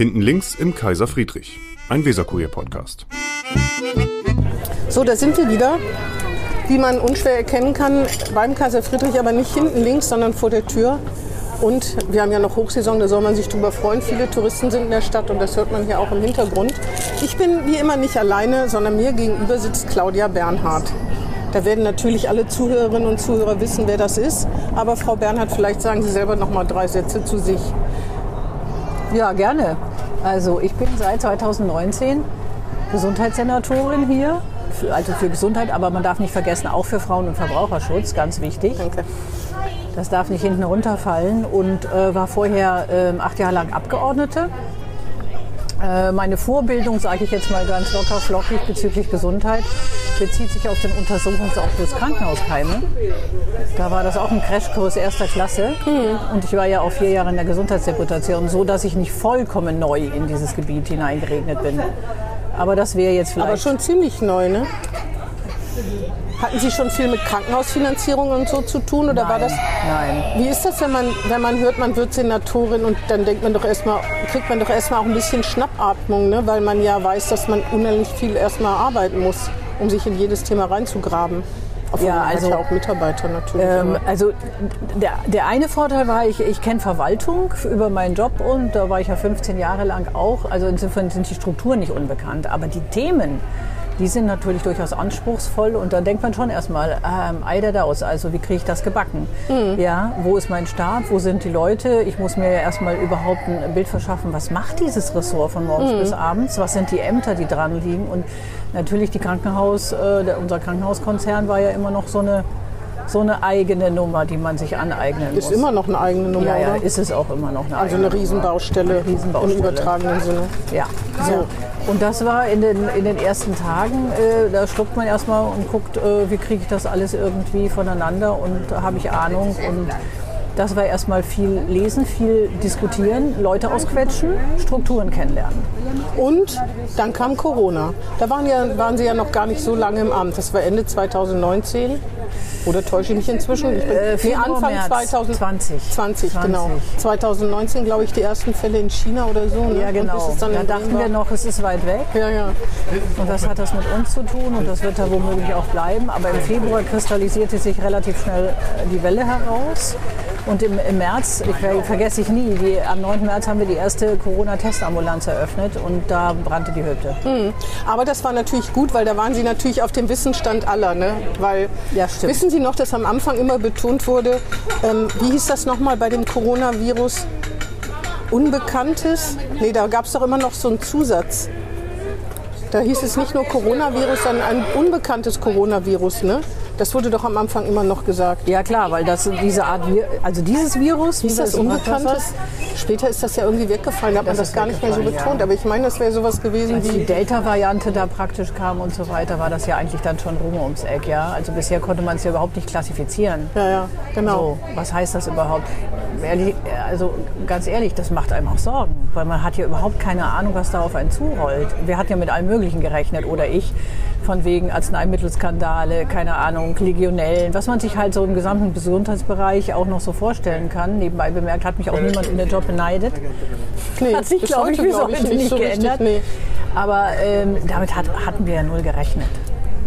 Hinten links im Kaiser Friedrich, ein Weserkurier-Podcast. So, da sind wir wieder. Wie man unschwer erkennen kann, beim Kaiser Friedrich, aber nicht hinten links, sondern vor der Tür. Und wir haben ja noch Hochsaison, da soll man sich drüber freuen. Viele Touristen sind in der Stadt und das hört man hier auch im Hintergrund. Ich bin wie immer nicht alleine, sondern mir gegenüber sitzt Claudia Bernhardt. Da werden natürlich alle Zuhörerinnen und Zuhörer wissen, wer das ist. Aber Frau Bernhardt, vielleicht sagen Sie selber noch mal drei Sätze zu sich. Ja, gerne. Also ich bin seit 2019 Gesundheitssenatorin hier, für, also für Gesundheit, aber man darf nicht vergessen, auch für Frauen- und Verbraucherschutz, ganz wichtig. Danke. Das darf nicht hinten runterfallen und äh, war vorher äh, acht Jahre lang Abgeordnete. Äh, meine Vorbildung, sage ich jetzt mal ganz locker flockig bezüglich Gesundheit, bezieht sich auf den Untersuchungsausschuss Krankenhauskeime. Da war das auch ein Crashkurs erster Klasse und ich war ja auch vier Jahre in der Gesundheitsdeputation, so dass ich nicht vollkommen neu in dieses Gebiet hineingeregnet bin. Aber das wäre jetzt vielleicht... Aber schon ziemlich neu, ne? Hatten Sie schon viel mit Krankenhausfinanzierung und so zu tun oder war Nein, das? nein. Wie ist das, wenn man, wenn man hört, man wird Senatorin und dann denkt man doch erstmal, kriegt man doch erstmal auch ein bisschen Schnappatmung, ne? weil man ja weiß, dass man unheimlich viel erstmal arbeiten muss, um sich in jedes Thema reinzugraben. Obwohl Ja, also, ja auch Mitarbeiter natürlich. Ähm, also der, der eine Vorteil war, ich, ich kenne Verwaltung über meinen Job und da war ich ja 15 Jahre lang auch. Also insofern sind die Strukturen nicht unbekannt. Aber die Themen, die sind natürlich durchaus anspruchsvoll und dann denkt man schon erstmal, ähm, ei der Daus, also wie kriege ich das gebacken? Ja, wo ist mein Stab, wo sind die Leute? Ich muss mir ja erstmal überhaupt ein Bild verschaffen, was macht dieses Ressort von morgens bis abends? Was sind die Ämter, die dran liegen? Und natürlich die Krankenhaus, äh, der, unser Krankenhauskonzern war ja immer noch so eine, so eine eigene Nummer, die man sich aneignen muss. ist immer noch eine eigene Nummer, ja, ja, oder? ist es auch immer noch eine also eigene eine Riesenbaustelle, Eine Riesenbaustelle. im übertragenen Sinne. ja, so. Und das war in den, in den ersten Tagen, äh, da schluckt man erstmal und guckt, äh, wie kriege ich das alles irgendwie voneinander und habe ich Ahnung. Und das war erstmal viel lesen, viel diskutieren, Leute ausquetschen, Strukturen kennenlernen. Und dann kam Corona. Da waren, ja, waren Sie ja noch gar nicht so lange im Amt. Das war Ende 2019. Oder täusche ich mich inzwischen? Ich bin, Äh, Februar, Anfang März 2020. 20. 20, genau. 2019, glaube ich, die ersten Fälle in China oder so. Ne? Ja, genau. dann Da dachten wir noch, es ist weit weg. Ja, ja. Und was hat das mit uns zu tun? Und das wird da womöglich auch bleiben. Aber im Februar kristallisierte sich relativ schnell äh, die Welle heraus. Und im, im März, ich ver- vergesse ich nie, die, am 9. März haben wir die erste Corona-Testambulanz eröffnet und da brannte die Hütte. Aber das war natürlich gut, weil da waren Sie natürlich auf dem Wissensstand aller. Ne? Weil, Ja, stimmt. Wissen Sie noch, dass am Anfang immer betont wurde, ähm, wie hieß das nochmal bei dem Coronavirus? Unbekanntes? Nee, da gab es doch immer noch so einen Zusatz. Da hieß es nicht nur Coronavirus, sondern ein unbekanntes Coronavirus. Ne? Das wurde doch am Anfang immer noch gesagt. Ja klar, weil das diese Art, also dieses Virus, Hieß das Unbekanntes? Später ist das ja irgendwie weggefallen, da hat man Das das ist gar nicht mehr so betont. ja. Aber ich meine, das wäre sowas gewesen Als die wie... Delta-Variante da praktisch kam und so weiter, war das ja eigentlich dann schon rum ums Eck. Ja? Also bisher konnte man es ja überhaupt nicht klassifizieren. Ja, ja, genau. So, was heißt das überhaupt? Ehrlich, also ganz ehrlich, das macht einem auch Sorgen, weil man hat ja überhaupt keine Ahnung, was da auf einen zurollt. Wir hatten ja mit allem Möglichen gerechnet oder ich, von wegen Arzneimittelskandale, keine Ahnung, Legionellen, was man sich halt so im gesamten Gesundheitsbereich auch noch so vorstellen kann. Nebenbei bemerkt hat mich auch niemand in den Job beneidet. Nee, Hat sich, glaube ich, bis glaub heute nicht so richtig, geändert. nee. Aber ähm, damit hat, hatten wir ja null gerechnet.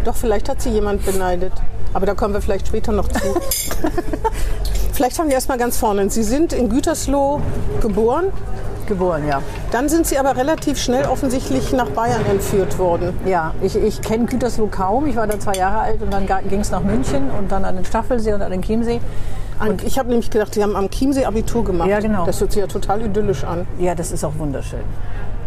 Doch, vielleicht hat sie jemand beneidet. Aber da kommen wir vielleicht später noch zu. vielleicht fangen wir erstmal ganz vorne. Sie sind in Gütersloh geboren. Geboren, ja. Dann sind Sie aber relativ schnell offensichtlich nach Bayern entführt worden. Ja, ich, ich kenne Gütersloh kaum. Ich war da zwei Jahre alt und dann ging es nach München und dann an den Staffelsee und an den Chiemsee. An- Ich habe nämlich gedacht, Sie haben am Chiemsee Abitur gemacht. Ja, genau. Das hört sich ja total idyllisch an. Ja, das ist auch wunderschön.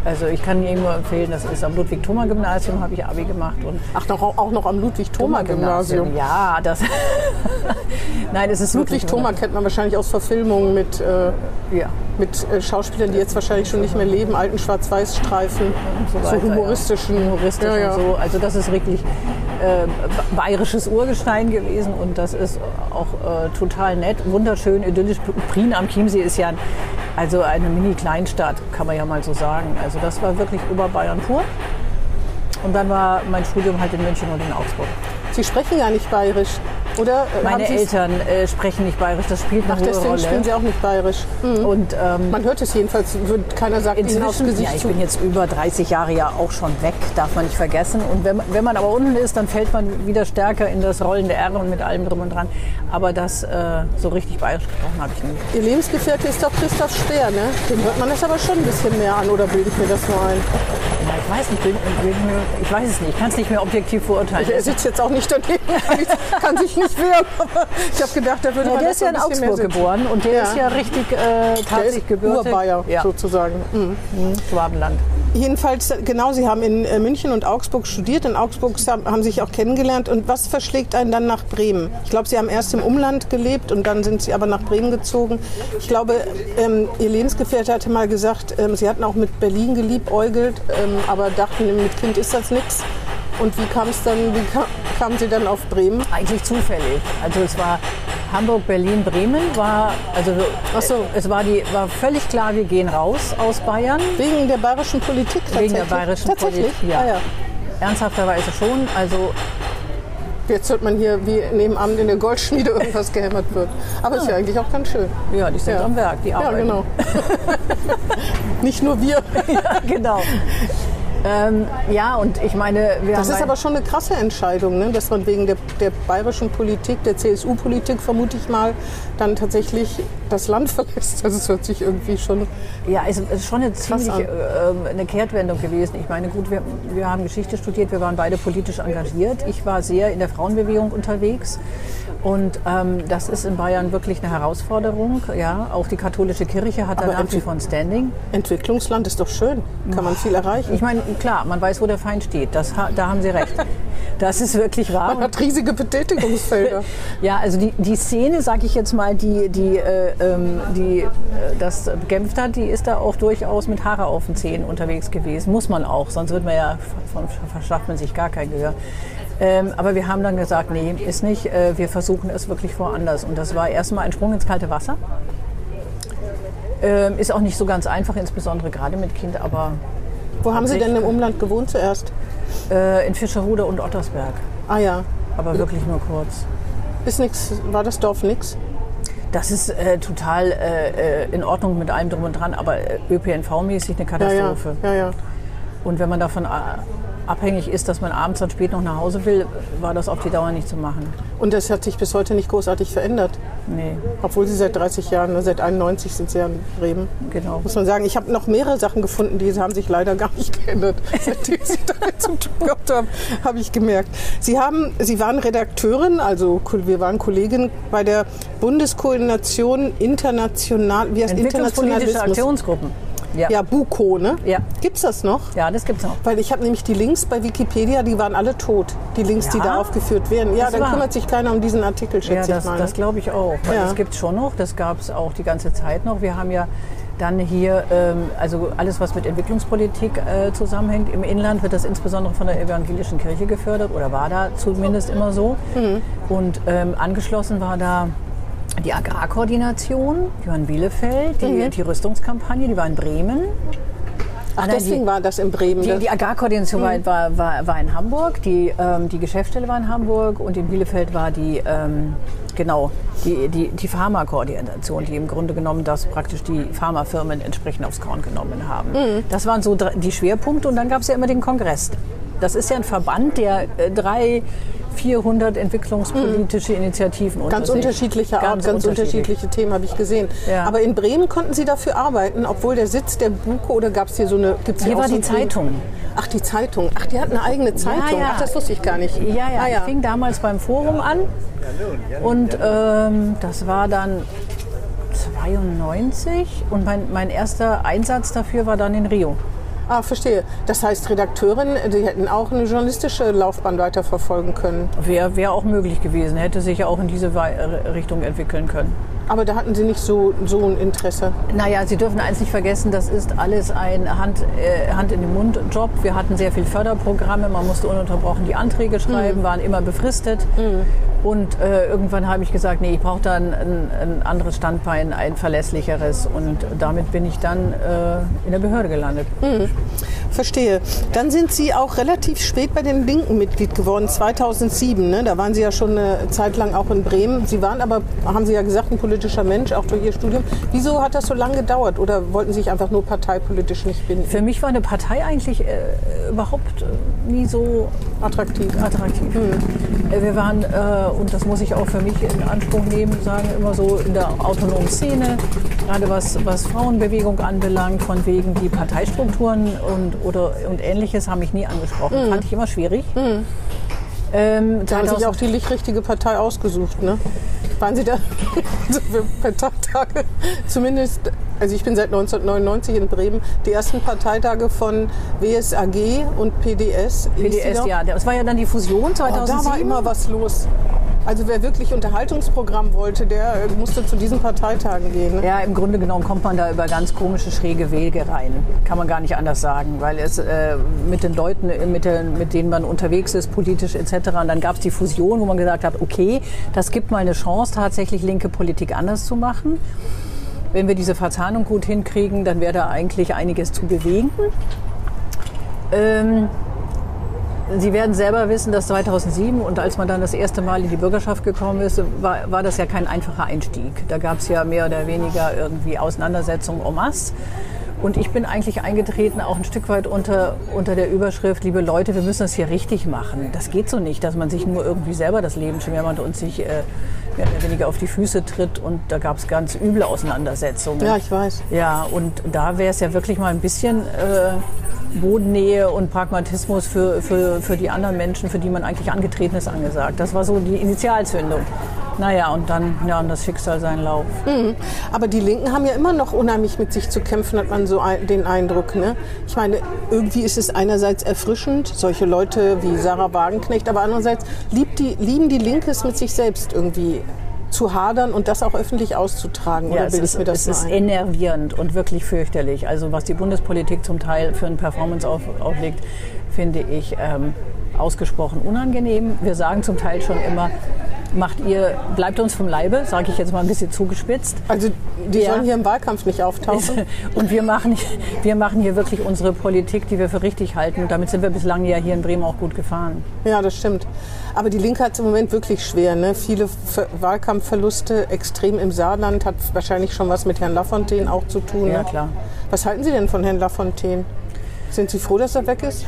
Also ich kann Ihnen nur empfehlen, das ist am Ludwig-Thoma-Gymnasium, habe ich Abi gemacht. Und Ach, noch, auch noch am Ludwig-Thoma-Gymnasium. Ja, das... Nein, es ist Ludwig-Thoma kennt man wahrscheinlich aus Verfilmungen mit, äh, Ja. mit äh, Schauspielern, die jetzt wahrscheinlich schon nicht mehr leben, alten Schwarz-Weiß-Streifen, so so humoristischen. humoristisch Ja, ja. und so. Also das ist wirklich äh, bayerisches Urgestein gewesen und das ist auch äh, total nett, wunderschön, idyllisch. Prien am Chiemsee ist ja also eine Mini-Kleinstadt, kann man ja mal so sagen. Also das war wirklich Oberbayern pur. Und dann war mein Studium halt in München und in Augsburg. Sie sprechen ja nicht bayerisch. Oder äh, Meine Eltern äh, sprechen nicht bayerisch, das spielt eine Ach, hohe deswegen Rolle. spielen sie auch nicht bayerisch. Mhm. Und ähm, Man hört es jedenfalls, wird, keiner sagt ihnen aufs Inzwischen, Gesicht ja, ich zu. bin jetzt über 30 Jahre ja auch schon weg, darf man nicht vergessen. Und wenn, man- wenn man aber unten ist, dann fällt man wieder stärker in das rollende R und mit allem drum und dran. Aber das äh, so richtig bayerisch gesprochen habe ich nie. Ihr Lebensgefährte ist doch Christoph Speer, ne? Dem hört man das aber schon ein bisschen mehr an, oder bilde ich mir das nur ein? Ich weiß nicht, mir- ich weiß es nicht, ich kann es nicht mehr objektiv beurteilen. Er sitzt jetzt auch nicht daneben, nicht- kann sich nicht wehren. Aber ich habe gedacht, da würde Ja, der ist ja in mehr Augsburg geboren und der Ja. ist ja richtig äh, Der tatsächlich gebürtig. Urbayer Ja, sozusagen. Mhm. mhm, Schwabenland. Jedenfalls, genau, Sie haben in äh, München und Augsburg studiert. In Augsburg haben, haben sich auch kennengelernt. Und was verschlägt einen dann nach Bremen? Ich glaube, Sie haben erst im Umland gelebt und dann sind Sie aber nach Bremen gezogen. Ich glaube, ähm, Ihr Lebensgefährte hatte mal gesagt, ähm, Sie hatten auch mit Berlin geliebäugelt, ähm, aber dachten, mit Kind ist das nichts. Und wie kam es dann, wie kam, kamen Sie dann auf Bremen? Eigentlich zufällig. Also es war Hamburg, Berlin, Bremen war also Ach so. es war die war völlig klar, wir gehen raus aus Bayern. Wegen der bayerischen Politik? Wegen der bayerischen? Politik, ja. Ah, ja. Ernsthafterweise schon. Also Jetzt hört man hier, wie nebenan in der Goldschmiede irgendwas gehämmert wird. Aber ist ja eigentlich auch ganz schön. ja, die sind Ja. am Werk, die Ja, arbeiten. genau. Nicht nur wir. Ja, genau. Ähm, ja, und ich meine, wir Das ist aber schon eine krasse Entscheidung, ne? dass man wegen der, der bayerischen Politik, der CSU-Politik, vermute ich mal, dann tatsächlich das Land verlässt. Also es hört sich irgendwie schon... Ja, es ist schon eine ziemlich äh, eine Kehrtwendung gewesen. Ich meine, gut, wir, wir haben Geschichte studiert, wir waren beide politisch engagiert. Ich war sehr in der Frauenbewegung unterwegs und ähm, das ist in Bayern wirklich eine Herausforderung. Ja, auch die katholische Kirche hat da nach wie vor ein Standing. Entwicklungsland ist doch schön. Kann man viel erreichen. Ich meine, klar, man weiß, wo der Feind steht. Das, da haben Sie recht. Das ist wirklich wahr. Man hat riesige Betätigungsfelder. Ja, also die, die Szene, sag ich jetzt mal, die, die, äh, ähm, die äh, das bekämpft hat, die ist da auch durchaus mit Haare auf den Zähnen unterwegs gewesen. Muss man auch, sonst wird man ja, von, verschafft man sich gar kein Gehör. Ähm, aber wir haben dann gesagt, nee, ist nicht. Äh, wir versuchen es wirklich woanders. Und das war erstmal ein Sprung ins kalte Wasser. Ähm, ist auch nicht so ganz einfach, insbesondere gerade mit Kind, aber Wo haben Sie denn im Umland gewohnt zuerst? äh, in Fischerhude und Ottersberg. Ah ja, Aber wirklich nur kurz. ist nix, war das Dorf nix? Das ist äh, total äh, äh, in Ordnung mit allem drum und dran, aber äh, ÖPNV-mäßig eine Ja, ja, Katastrophe. ja, ja. Und wenn man davon äh, abhängig ist, dass man abends dann spät noch nach Hause will, war das auf die Dauer nicht zu machen. Und das hat sich bis heute nicht großartig verändert. Nee, Obwohl Sie seit 30 Jahren, ne, seit 91 sind Sie ja in Bremen. genau. Muss man sagen, ich habe noch mehrere Sachen gefunden, die haben sich leider gar nicht geändert. Seitdem Sie damit zu tun gehabt haben, habe ich gemerkt. Sie, haben, Sie waren Redakteurin, also wir waren Kollegin bei der Bundeskoordination international, wie heißt Entwicklungspolitische? Aktionsgruppen. Ja, Ja, ja. BUKO, ne? Ja. Gibt's das noch? das gibt's noch. Weil ich habe nämlich die Links bei Wikipedia, die waren alle tot. Die Links, die Ja? da aufgeführt werden. Ja, Das dann war- kümmert sich keiner um diesen Artikel, Ja, schätze das, ich mal. das ne? glaube ich auch. Weil Ja. Das gibt es schon noch, das gab es auch die ganze Zeit noch. Wir haben ja dann hier, ähm, also alles, was mit Entwicklungspolitik äh, zusammenhängt. Im Inland wird das insbesondere von der evangelischen Kirche gefördert oder war da zumindest immer so. Mhm. Und ähm, angeschlossen war da die Agrarkoordination, die war in Bielefeld, die, Mhm. die Rüstungskampagne, die war in Bremen. Ach, nein, deswegen die- war das in Bremen. Die, die Agrarkoordination war, war, war, war in Hamburg, die, ähm, die Geschäftsstelle war in Hamburg und in Bielefeld war die, ähm, genau, die, die, die Pharmakoordination, die im Grunde genommen das praktisch die Pharmafirmen entsprechend aufs Korn genommen haben. Das waren so die Schwerpunkte und dann gab es ja immer den Kongress. Das ist ja ein Verband, der äh, drei, 400 entwicklungspolitische Initiativen unter Ganz sich- unterschiedlicher Art, ganz, unterschiedlich. unterschiedliche Themen habe ich gesehen. Ja. Aber in Bremen konnten Sie dafür arbeiten, obwohl der Sitz der BUKO oder gab es hier so eine. Gibt's Hier auch war so die Zeitung. Ach, die Zeitung. Ach, die hat eine eigene Zeitung. ja. Ach, das wusste ich gar nicht. Ja, ja, Ah, ich fing damals beim Forum an und ähm, das war dann 92 und mein, mein erster Einsatz dafür war dann in Rio. Ah, verstehe. Das heißt, Redakteurin, die hätten auch eine journalistische Laufbahn weiterverfolgen können. Wäre wär auch möglich gewesen, hätte sich ja auch in diese Wei- Richtung entwickeln können. Aber da hatten Sie nicht so, so ein Interesse. Naja, Sie dürfen eins nicht vergessen, das ist alles ein Hand, äh, Hand in den Mund Job. Wir hatten sehr viel Förderprogramme, man musste ununterbrochen die Anträge schreiben, waren immer befristet. Und äh, irgendwann habe ich gesagt, nee, ich brauche da ein, ein, anderes Standbein, ein verlässlicheres. Und damit bin ich dann äh, in der Behörde gelandet. Mhm. Verstehe. Dann sind Sie auch relativ spät bei den Linken Mitglied geworden, 2007. Ne? Da waren Sie ja schon eine Zeit lang auch in Bremen. Sie waren aber, haben Sie ja gesagt, ein politischer Mensch, auch durch Ihr Studium. Wieso hat das so lange gedauert? Oder wollten Sie sich einfach nur parteipolitisch nicht binden? Für mich war eine Partei eigentlich äh, überhaupt äh, nie so attraktiv. attraktiv. Mhm. Wir waren, äh, und das muss ich auch für mich in Anspruch nehmen, sagen, immer so in der autonomen Szene, gerade was, was Frauenbewegung anbelangt, von wegen die Parteistrukturen und oder, und ähnliches haben mich nie angesprochen. Mhm. Fand ich immer schwierig. Mhm. Ähm, da haben sich auch die richtige Partei ausgesucht, ne? Waren Sie da für Parteitage? Zumindest, also ich bin seit 1999 in Bremen, die ersten Parteitage von WSAG und PDS. PDS, ja. Das war ja dann die Fusion 2007. Oh, da war immer was los. Also wer wirklich Unterhaltungsprogramm wollte, der äh, musste zu diesen Parteitagen gehen. Ne? Ja, im Grunde genommen kommt man da über ganz komische, schräge Wege rein. Kann man gar nicht anders sagen, weil es äh, mit den Leuten, äh, mit, den, mit denen man unterwegs ist, politisch etc. Und dann gab es die Fusion, wo man gesagt hat, okay, das gibt mal eine Chance, tatsächlich linke Politik anders zu machen. Wenn wir diese Verzahnung gut hinkriegen, dann wäre da eigentlich einiges zu bewegen. Ähm, Sie werden selber wissen, dass 2007 und als man dann das erste Mal in die Bürgerschaft gekommen ist, war, war das ja kein einfacher Einstieg. Da gab es ja mehr oder weniger irgendwie Auseinandersetzungen en masse. Und ich bin eigentlich eingetreten, auch ein Stück weit unter, unter der Überschrift, liebe Leute, wir müssen das hier richtig machen. Das geht so nicht, dass man sich nur irgendwie selber das Leben schwärmt und sich äh, mehr oder weniger auf die Füße tritt. Und da gab es ganz üble Auseinandersetzungen. Ja, ich weiß. Ja, und da wäre es ja wirklich mal ein bisschen... Äh, Bodennähe und Pragmatismus für, für, für die anderen Menschen, für die man eigentlich angetreten ist, angesagt. Das war so die Initialzündung. Naja, und dann ja, und das Schicksal seinen Lauf. Mhm. Aber die Linken haben ja immer noch unheimlich mit sich zu kämpfen, hat man so ein, den Eindruck. Ne? Ich meine, irgendwie ist es einerseits erfrischend, solche Leute wie Sarah Wagenknecht, aber andererseits die, lieben die Linke es mit sich selbst irgendwie zu hadern und das auch öffentlich auszutragen. Ja, es ist, es ist enervierend und wirklich fürchterlich. Also was die Bundespolitik zum Teil für eine Performance auf, auflegt, finde ich ähm, ausgesprochen unangenehm. Wir sagen zum Teil schon immer, macht ihr, bleibt uns vom Leibe, sage ich jetzt mal ein bisschen zugespitzt. Also die ja. sollen hier im Wahlkampf nicht auftauchen. Und wir machen, wir machen hier wirklich unsere Politik, die wir für richtig halten. Und damit sind wir bislang ja hier in Bremen auch gut gefahren. Ja, das stimmt. Aber die Linke hat es im Moment wirklich schwer. Ne? Viele Wahlkampfverluste, extrem im Saarland, hat wahrscheinlich schon was mit Herrn Lafontaine auch zu tun. Ja, ne? klar. Was halten Sie denn von Herrn Lafontaine? Sind Sie froh, dass er weg ist?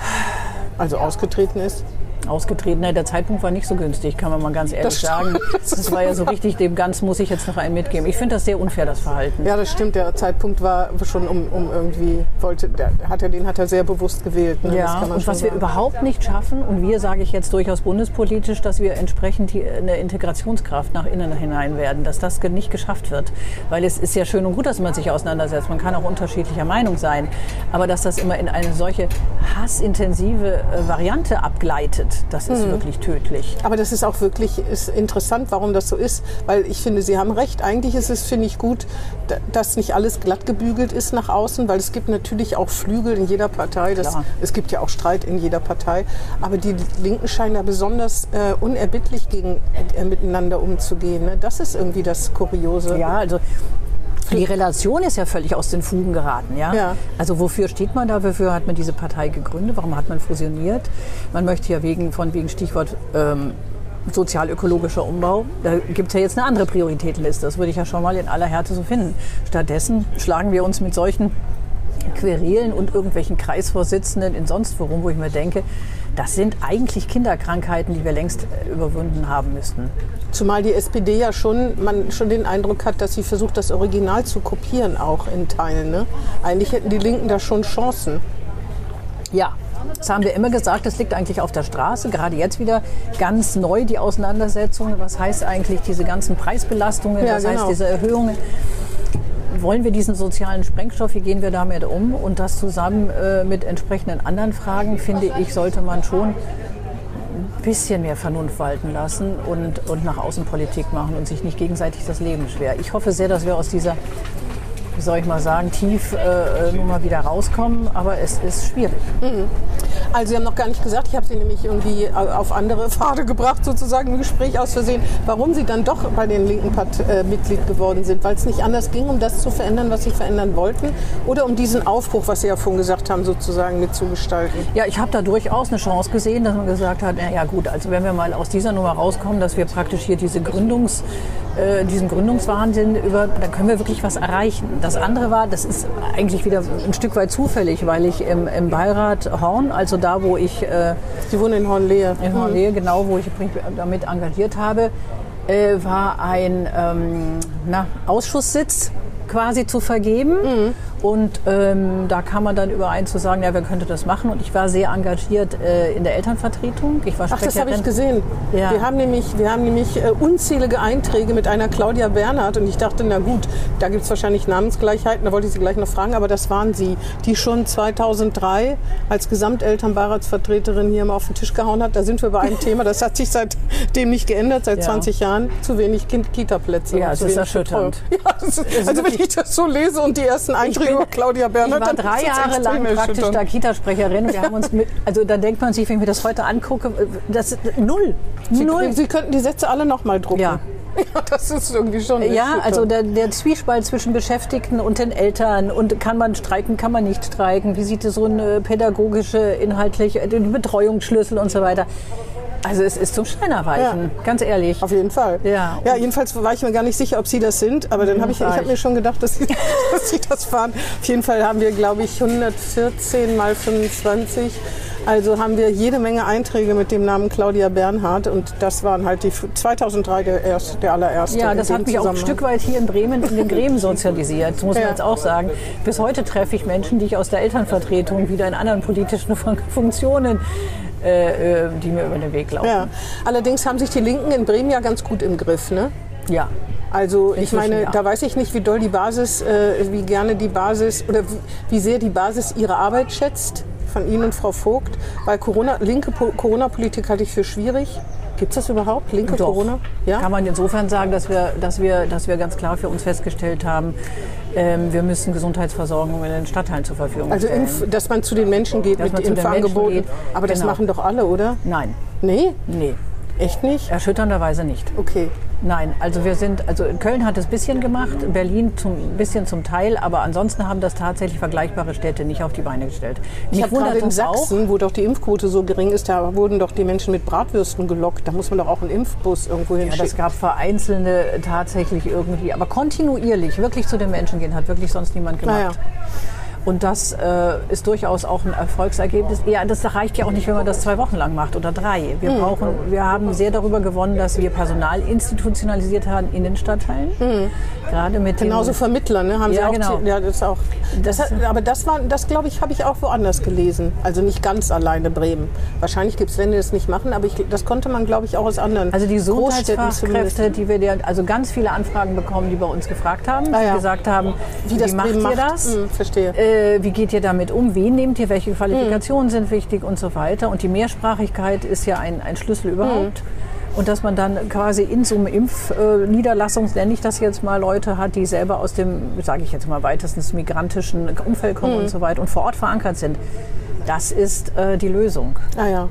Also ausgetreten ist? Ausgetreten. Der Zeitpunkt war nicht so günstig, kann man mal ganz ehrlich das sagen. Das war ja so richtig, dem Ganzen muss ich jetzt noch einen mitgeben. Ich finde das sehr unfair, das Verhalten. Ja, das stimmt. Der Zeitpunkt war schon um, um irgendwie, wollte, der, hat er, den hat er sehr bewusst gewählt. Ne? Ja, und was sagen. wir überhaupt nicht schaffen, und wir sage ich jetzt durchaus bundespolitisch, dass wir entsprechend eine Integrationskraft nach innen hinein werden, dass das nicht geschafft wird. Weil es ist ja schön und gut, dass man sich auseinandersetzt. Man kann auch unterschiedlicher Meinung sein. Aber dass das immer in eine solche hassintensive äh, Variante abgleitet, das ist mhm. wirklich tödlich. Aber das ist auch wirklich ist interessant, warum das so ist, weil ich finde, Sie haben recht. Eigentlich ist es, finde ich, gut, dass nicht alles glatt gebügelt ist nach außen, weil es gibt natürlich auch Flügel in jeder Partei. Das, es gibt ja auch Streit in jeder Partei. Aber die Linken scheinen da besonders äh, unerbittlich gegen, äh, miteinander umzugehen. Ne? Das ist irgendwie das Kuriose. Ja, also die Relation ist ja völlig aus den Fugen geraten. Ja? ja? Also wofür steht man da? Wofür hat man diese Partei gegründet? Warum hat man fusioniert? Man möchte ja wegen, von wegen Stichwort ähm, sozial-ökologischer Umbau, da gibt es ja jetzt eine andere Prioritätenliste. Das würde ich ja schon mal in aller Härte so finden. Stattdessen schlagen wir uns mit solchen Querelen und irgendwelchen Kreisvorsitzenden in sonst worum, wo ich mir denke, das sind eigentlich Kinderkrankheiten, die wir längst äh, überwunden haben müssten. Zumal die SPD ja schon, man schon den Eindruck hat, dass sie versucht, das Original zu kopieren, auch in Teilen. Ne? Eigentlich hätten die Linken da schon Chancen. Ja, das haben wir immer gesagt, das liegt eigentlich auf der Straße. Gerade jetzt wieder ganz neu die Auseinandersetzungen. Was heißt eigentlich diese ganzen Preisbelastungen? Ja, was genau. heißt diese Erhöhungen? Wollen wir diesen sozialen Sprengstoff, wie gehen wir damit um? Und das zusammen äh, mit entsprechenden anderen Fragen, finde ich, sollte man schon ein bisschen mehr Vernunft walten lassen und, und nach Außenpolitik machen und sich nicht gegenseitig das Leben schwer. Ich hoffe sehr, dass wir aus dieser wie soll ich mal sagen, tief äh, nun mal wieder rauskommen. Aber es ist schwierig. Also Sie haben noch gar nicht gesagt, ich habe Sie nämlich irgendwie auf andere Pfade gebracht, sozusagen im Gespräch aus Versehen, warum Sie dann doch bei den Linken Part äh, Mitglied geworden sind. Weil es nicht anders ging, um das zu verändern, was Sie verändern wollten? Oder um diesen Aufbruch, was Sie ja vorhin gesagt haben, sozusagen mitzugestalten? Ja, ich habe da durchaus eine Chance gesehen, dass man gesagt hat, na ja gut, also wenn wir mal aus dieser Nummer rauskommen, dass wir praktisch hier diese Gründungs, äh, diesen Gründungswahnsinn über, dann können wir wirklich was erreichen. Das andere war, das ist eigentlich wieder ein Stück weit zufällig, weil ich im, im Beirat Horn, also da, wo ich... Äh, Sie wohnen in Hornlehe. in Hornlehe, genau, wo ich mich damit engagiert habe, äh, war ein ähm, na, Ausschusssitz quasi zu vergeben. Mhm. Und ähm, da kam man dann überein zu sagen, ja, wer könnte das machen? Und ich war sehr engagiert äh, in der Elternvertretung. Ich war Ach, das habe ich gesehen. Ja. Wir haben nämlich, wir haben nämlich äh, unzählige Einträge mit einer Claudia Bernhardt und ich dachte, na gut, da gibt es wahrscheinlich Namensgleichheiten, da wollte ich Sie gleich noch fragen, aber das waren Sie, die schon 2003 als Gesamtelternbeiratsvertreterin hier mal auf den Tisch gehauen hat. Da sind wir bei einem Thema, das hat sich seitdem nicht geändert, seit Ja. 20 Jahren. Zu wenig Kita-Plätze. Ja, es ist erschütternd. Ja, ist, also wenn ich das so lese und die ersten Einträge über Claudia Ich Bernhardt, war dann drei Jahre lang praktisch da Kita-Sprecherin. Wir haben uns mit, also da denkt man sich, wenn ich mir das heute angucke, das ist null. Sie, null. Sie könnten die Sätze alle noch mal drucken. Ja. Ja, das ist irgendwie schon. Ja, erschütternd. also der, der Zwiespalt zwischen Beschäftigten und den Eltern und kann man streiken, kann man nicht streiken, wie sieht es so eine pädagogische, inhaltliche, den Betreuungsschlüssel und so weiter. Also es ist zum Steinerweichen, ganz ehrlich. Auf jeden Fall. Ja. ja, jedenfalls war ich mir gar nicht sicher, ob Sie das sind, aber dann habe ich, ich habe mir schon gedacht, dass Sie, dass Sie das waren. Auf jeden Fall haben wir, glaube ich, 114 mal 25. Also haben wir jede Menge Einträge mit dem Namen Claudia Bernhardt und das waren halt die 2003 der, erste, der allererste. Ja, das hat mich auch ein. Stück weit hier in Bremen in den Gremien sozialisiert. Das muss man Ja. jetzt auch sagen. Bis heute treffe ich Menschen, die ich aus der Elternvertretung wieder in anderen politischen Fun- Funktionen, äh, äh, die mir über den Weg laufen. Ja. Allerdings haben sich die Linken in Bremen ja ganz gut im Griff, ne? ja. Also ich meine, ja. da weiß ich nicht, wie doll die Basis, äh, wie gerne die Basis oder wie, wie sehr die Basis ihre Arbeit schätzt von Ihnen und Frau Vogt. Weil Corona, linke Po- Corona-Politik halte ich für schwierig. Gibt es das überhaupt? Linke Doch. Corona? Ja. Kann man insofern sagen, dass wir, dass wir, dass wir ganz klar für uns festgestellt haben, ähm, wir müssen Gesundheitsversorgung in den Stadtteilen zur Verfügung Also, stellen. Impf, dass man zu den Menschen geht Dass mit Impfangeboten. Aber das genau. machen doch alle, oder? Nein, Nee? nee, Echt nicht? erschütternderweise nicht. Okay. Nein, also wir sind, also Köln hat es ein bisschen gemacht, Berlin zum bisschen zum Teil, aber ansonsten haben das tatsächlich vergleichbare Städte nicht auf die Beine gestellt. Ich Mich habe gerade wundert in das auch. Sachsen, wo doch die Impfquote so gering ist, da wurden doch die Menschen mit Bratwürsten gelockt. Da muss man doch auch einen Impfbus irgendwo Ja, hinschicken. das gab vereinzelte tatsächlich irgendwie, aber kontinuierlich wirklich zu den Menschen gehen, hat wirklich sonst niemand gemacht. Naja. Und das äh, ist durchaus auch ein Erfolgsergebnis. Ja, das reicht ja auch nicht, wenn man das zwei Wochen lang macht oder drei. Wir Hm. brauchen, wir haben sehr darüber gewonnen, dass wir Personal institutionalisiert haben in den Stadtteilen. Gerade mit. Genauso Vermittler, ne? Haben Ja, Sie auch, genau. Ja, das auch. Das hat, aber das war, das glaube ich, habe ich auch woanders gelesen. Also nicht ganz alleine Bremen. Wahrscheinlich gibt es Länder, die das nicht machen, aber ich, das konnte man, glaube ich, auch aus anderen Also die Gesundheitsfachkräfte, die wir, der- also ganz viele Anfragen bekommen, die bei uns gefragt haben, Ah, die ja. gesagt haben, Wie das macht Bremen ihr macht. das? Hm, verstehe. Äh, wie geht ihr damit um? Wen nehmt ihr? Welche Qualifikationen sind wichtig und so weiter? Und die Mehrsprachigkeit ist ja ein, ein Schlüssel überhaupt. Und dass man dann quasi in so einem Impfniederlassungs, nenne ich das jetzt mal, Leute hat, die selber aus dem, sage ich jetzt mal weitestens migrantischen Umfeld kommen und so weiter und vor Ort verankert sind. Das ist äh, die Lösung. Ah ja.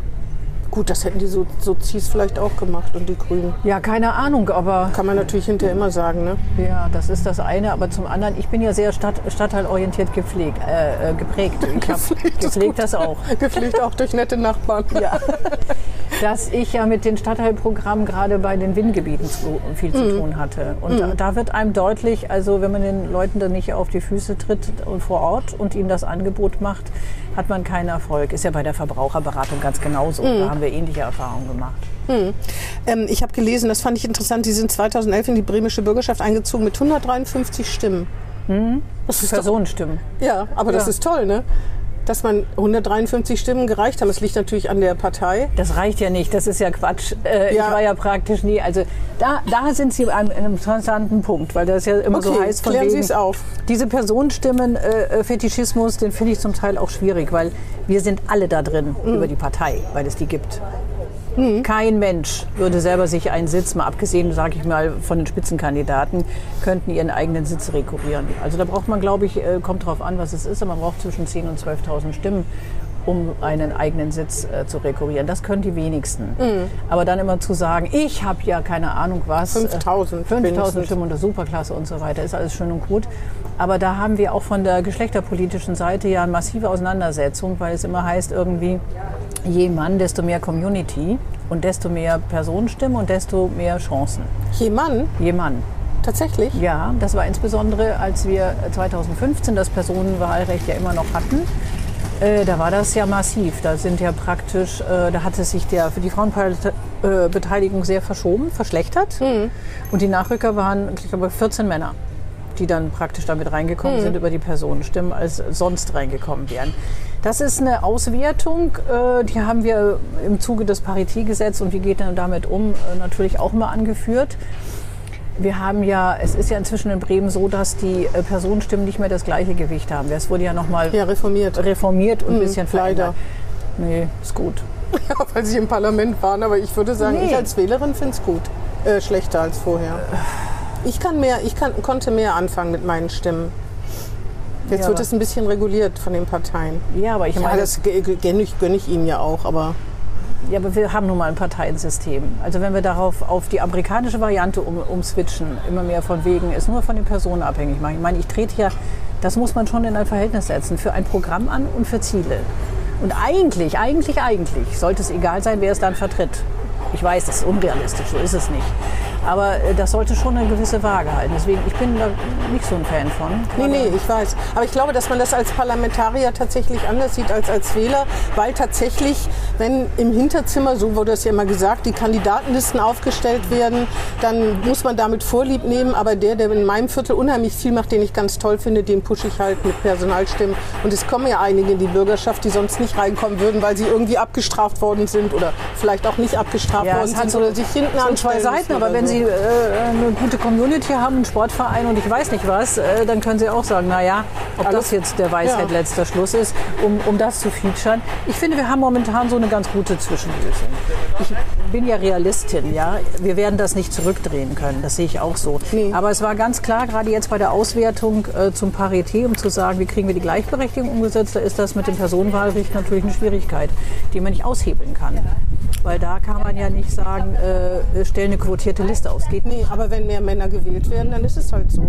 Gut, das hätten die so Sozis vielleicht auch gemacht und die Grünen. Ja, keine Ahnung, aber Kann man natürlich hinterher immer sagen, ne? Ja, das ist das eine, aber zum anderen, ich bin ja sehr Stadt, stadtteilorientiert gepflegt, äh, äh, geprägt. Ich habe Gepflegt gepflegt das auch. Gepflegt auch durch nette Nachbarn. Ja. Dass ich ja mit den Stadtteilprogrammen gerade bei den WIN-Gebieten zu, viel zu Mhm. tun hatte. Und da, da wird einem deutlich, also wenn man den Leuten dann nicht auf die Füße tritt und vor Ort und ihnen das Angebot macht, hat man keinen Erfolg. Ist ja bei der Verbraucherberatung ganz genauso. Mhm. Da haben wir ähnliche Erfahrungen gemacht. Ähm, ich habe gelesen, das fand ich interessant, Sie sind 2011 in die bremische Bürgerschaft eingezogen mit 153 Stimmen. Das ist doch, Personenstimmen. ja, aber das Ja. ist toll, ne? Dass man 153 Stimmen gereicht haben. Das liegt natürlich an der Partei. Das reicht ja nicht, das ist ja Quatsch. Äh, Ja. Ich war ja praktisch nie. Also da, da sind Sie an einem interessanten Punkt, weil das ja immer so Okay, heißt von klären Sie es auf. Diese Personenstimmen-Fetischismus, den finde ich zum Teil auch schwierig, weil wir sind alle da drin Mhm. über die Partei, weil es die gibt. Kein Mensch würde selber sich einen Sitz, mal abgesehen, sage ich mal, von den Spitzenkandidaten, könnten ihren eigenen Sitz rekurrieren. Also da braucht man, glaube ich, äh, kommt drauf an, was es ist, aber man braucht zwischen 10.000 und 12.000 Stimmen um einen eigenen Sitz äh, zu rekurrieren. Das können die wenigsten. Aber dann immer zu sagen, ich habe ja keine Ahnung was. äh, 5000 5000 wenigstens. Stimmen und das Superklasse und so weiter, ist alles schön und gut. Aber da haben wir auch von der geschlechterpolitischen Seite ja eine massive Auseinandersetzung, weil es immer heißt irgendwie, je Mann, desto mehr Community und desto mehr Personenstimmen und desto mehr Chancen. Je Mann, Je Mann. tatsächlich. Ja, das war insbesondere, als wir 2015 das Personenwahlrecht ja immer noch hatten. Äh, da war das ja massiv. Da sind ja praktisch, äh, da hatte sich der für die Frauenbeteiligung sehr verschoben, verschlechtert. Und die Nachrücker waren, ich glaube, 14 Männer, die dann praktisch damit reingekommen sind über die Personenstimmen, als sonst reingekommen wären. Das ist eine Auswertung, äh, die haben wir im Zuge des Paritätgesetzes und wie geht man damit um, äh, natürlich auch mal angeführt. Wir haben ja, es ist ja inzwischen in Bremen so, dass die äh, Personenstimmen nicht mehr das gleiche Gewicht haben. Es wurde ja nochmal Ja, reformiert. reformiert und ein bisschen leider. verändert. Nee, ist gut. Ja, weil sie im Parlament waren. Aber ich würde sagen, Nee. ich als Wählerin finde es gut. Äh, schlechter als vorher. Ich, kann mehr, ich kann, konnte mehr anfangen mit meinen Stimmen. Jetzt Ja, wird es ein bisschen reguliert von den Parteien. Ja, aber ich Ja, meine, das gönne ich, gönne ich Ihnen ja auch. Aber ja, aber wir haben nun mal ein Parteiensystem. Also wenn wir darauf auf die amerikanische Variante um, umswitchen, immer mehr von wegen, ist nur von den Personen abhängig machen. Ich meine, ich trete ja, das muss man schon in ein Verhältnis setzen, für ein Programm an und für Ziele. Und eigentlich, eigentlich, eigentlich sollte es egal sein, wer es dann vertritt. Ich weiß, das ist unrealistisch, so ist es nicht. Aber äh, das sollte schon eine gewisse Waage halten. Deswegen, ich bin da nicht so ein Fan von. Nee, nee, ich weiß. Aber ich glaube, dass man das als Parlamentarier tatsächlich anders sieht als als Wähler, weil tatsächlich, wenn im Hinterzimmer, so wurde es ja immer gesagt, die Kandidatenlisten aufgestellt werden, dann muss man damit Vorlieb nehmen. Aber der, der in meinem Viertel unheimlich viel macht, den ich ganz toll finde, den pushe ich halt mit Personalstimmen. Und es kommen ja einige in die Bürgerschaft, die sonst nicht reinkommen würden, weil sie irgendwie abgestraft worden sind oder vielleicht auch nicht abgestraft Ja, worden sind so, oder sich hinten so zwei anstellen Seiten, müssen aber wenn so. Sie äh, eine gute Community haben, einen Sportverein und ich weiß nicht was, äh, dann können Sie auch sagen, naja, ob Alles- das jetzt der Weisheit Ja. letzter Schluss ist, um, um das zu featuren. Ich finde, wir haben momentan so eine ganz gute Zwischenlösung. Ich bin ja Realistin, ja. Wir werden das nicht zurückdrehen können, das sehe ich auch so. Nee. Aber es war ganz klar, gerade jetzt bei der Auswertung äh, zum Parité, um zu sagen, wie kriegen wir die Gleichberechtigung umgesetzt, da ist das mit dem Personenwahlrecht natürlich eine Schwierigkeit, die man nicht aushebeln kann. Weil da kann man ja nicht sagen, äh, stell eine quotierte Liste aus. Geht nicht. Nee, aber wenn mehr Männer gewählt werden, dann ist es halt so.